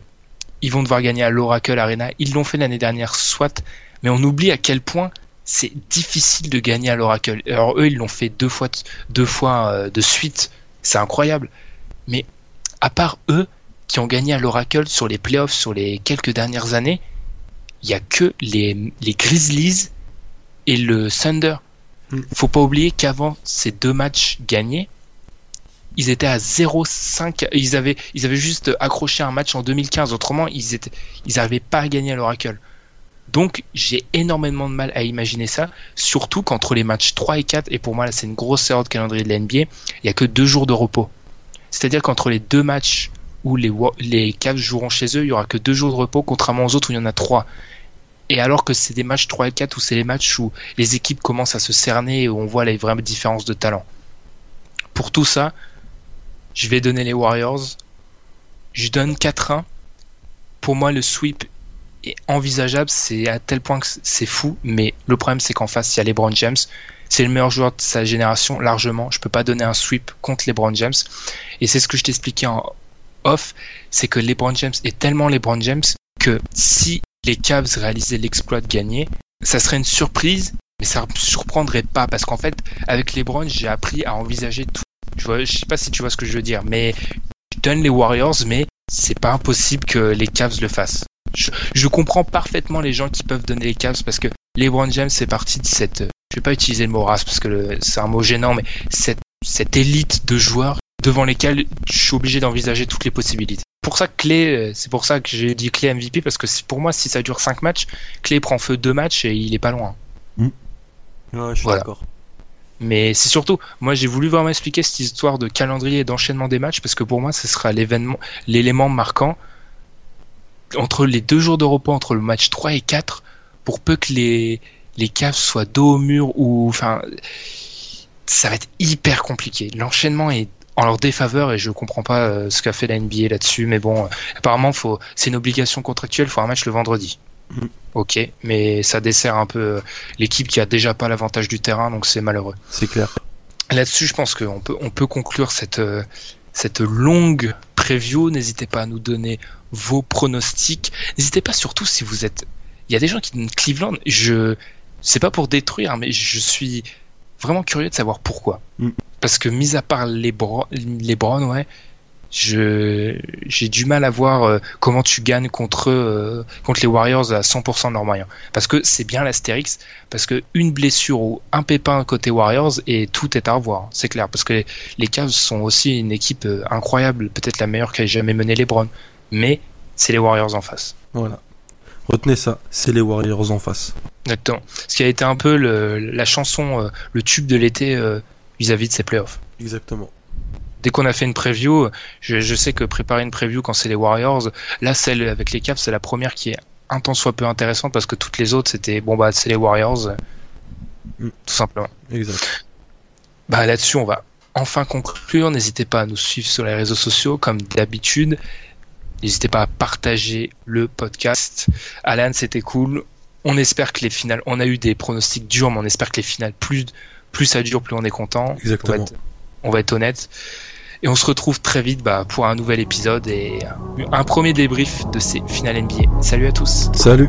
[SPEAKER 3] ils vont devoir gagner à l'Oracle Arena. Ils l'ont fait l'année dernière, soit, mais on oublie à quel point c'est difficile de gagner à l'Oracle. Alors eux, ils l'ont fait deux fois, deux fois euh, de suite. C'est incroyable. Mais à part eux qui ont gagné à l'Oracle sur les playoffs sur les quelques dernières années, il y a que les, les Grizzlies et le Thunder.
[SPEAKER 4] Mm.
[SPEAKER 3] Faut pas oublier qu'avant ces deux matchs gagnés, ils étaient à 0,5. Ils avaient, ils avaient juste accroché un match en 2015. Autrement, ils étaient, ils n'arrivaient pas à gagner à l'Oracle. Donc, j'ai énormément de mal à imaginer ça, surtout qu'entre les matchs 3 et 4, et pour moi, là, c'est une grosse erreur de calendrier de la NBA, il y a que deux jours de repos. C'est-à-dire qu'entre les deux matchs où les, les Cavs joueront chez eux, il y aura que deux jours de repos, contrairement aux autres où il y en a trois. Et alors que c'est des matchs 3 et 4 où c'est les matchs où les équipes commencent à se cerner et où on voit les vraies différences de talent. Pour tout ça, je vais donner les Warriors. Je donne 4-1. Pour moi, le sweep est envisageable. C'est à tel point que c'est fou. Mais le problème, c'est qu'en face, il y a LeBron James. C'est le meilleur joueur de sa génération, largement. Je peux pas donner un sweep contre LeBron James. Et c'est ce que je t'expliquais en off. C'est que LeBron James est tellement LeBron James que si les Cavs réalisaient l'exploit de gagner, ça serait une surprise. Mais ça me surprendrait pas parce qu'en fait, avec LeBron, j'ai appris à envisager tout. Tu vois, je sais pas si tu vois ce que je veux dire, mais je donne les Warriors, mais c'est pas impossible que les Cavs le fassent. Je, je comprends parfaitement les gens qui peuvent donner les Cavs parce que LeBron James fait partie de cette, je vais pas utiliser le mot race parce que le- c'est un mot gênant, mais cette, cette élite de joueurs devant lesquels je suis obligé d'envisager toutes les possibilités. Pour ça, Clay, euh, c'est pour ça que j'ai dit Clay MVP parce que c'est- pour moi, si ça dure 5 matchs, Clay prend feu 2 matchs et il est pas loin.
[SPEAKER 4] Ouais, je suis
[SPEAKER 3] Voilà.
[SPEAKER 4] d'accord.
[SPEAKER 3] Mais c'est surtout, moi j'ai voulu vraiment expliquer cette histoire de calendrier et d'enchaînement des matchs parce que pour moi ce sera l'événement, l'élément marquant entre les deux jours de repos entre le match 3 et 4 pour peu que les, les Cavs soient dos au mur ou enfin ça va être hyper compliqué. L'enchaînement est en leur défaveur et je comprends pas euh, ce qu'a fait la NBA là-dessus. Mais bon, euh, apparemment, faut, c'est une obligation contractuelle. Il faut un match le vendredi.
[SPEAKER 4] Mm.
[SPEAKER 3] Ok, mais ça dessert un peu euh, l'équipe qui a déjà pas l'avantage du terrain, donc c'est malheureux.
[SPEAKER 4] C'est clair.
[SPEAKER 3] Là-dessus, je pense qu'on peut, on peut conclure cette, cette longue preview. N'hésitez pas à nous donner vos pronostics. N'hésitez pas surtout si vous êtes. Il y a des gens qui donnent Cleveland. Je, c'est pas pour détruire, mais je suis vraiment curieux de savoir pourquoi.
[SPEAKER 4] Mm.
[SPEAKER 3] Parce que mis à part les Bron, les Browns, ouais, je j'ai du mal à voir euh, comment tu gagnes contre euh, contre les Warriors à 100% de leurs moyens. Parce que c'est bien l'astérix, parce que une blessure ou un pépin côté Warriors et tout est à revoir, c'est clair. Parce que les Cavs sont aussi une équipe euh, incroyable, peut-être la meilleure qu'ait jamais mené les Browns, mais c'est les Warriors en face.
[SPEAKER 4] Voilà. Retenez ça, c'est les Warriors en face.
[SPEAKER 3] Exactement. Ce qui a été un peu le, la chanson, le tube de l'été vis-à-vis de ces playoffs.
[SPEAKER 4] Exactement.
[SPEAKER 3] Dès qu'on a fait une preview, je, je sais que préparer une preview quand c'est les Warriors, là celle avec les Cavs, c'est la première qui est un tant soit peu intéressante parce que toutes les autres c'était bon bah c'est les Warriors,
[SPEAKER 4] Mm.
[SPEAKER 3] tout simplement.
[SPEAKER 4] Exact.
[SPEAKER 3] Bah là-dessus on va enfin conclure. N'hésitez pas à nous suivre sur les réseaux sociaux comme d'habitude. N'hésitez pas à partager le podcast. Alan, c'était cool. On espère que les finales, on a eu des pronostics durs, mais on espère que les finales, plus, plus ça dure, plus on est content.
[SPEAKER 4] Exactement.
[SPEAKER 3] On va être, on va être honnête. Et on se retrouve très vite bah, pour un nouvel épisode et un premier débrief de ces finales NBA. Salut à tous.
[SPEAKER 4] Salut.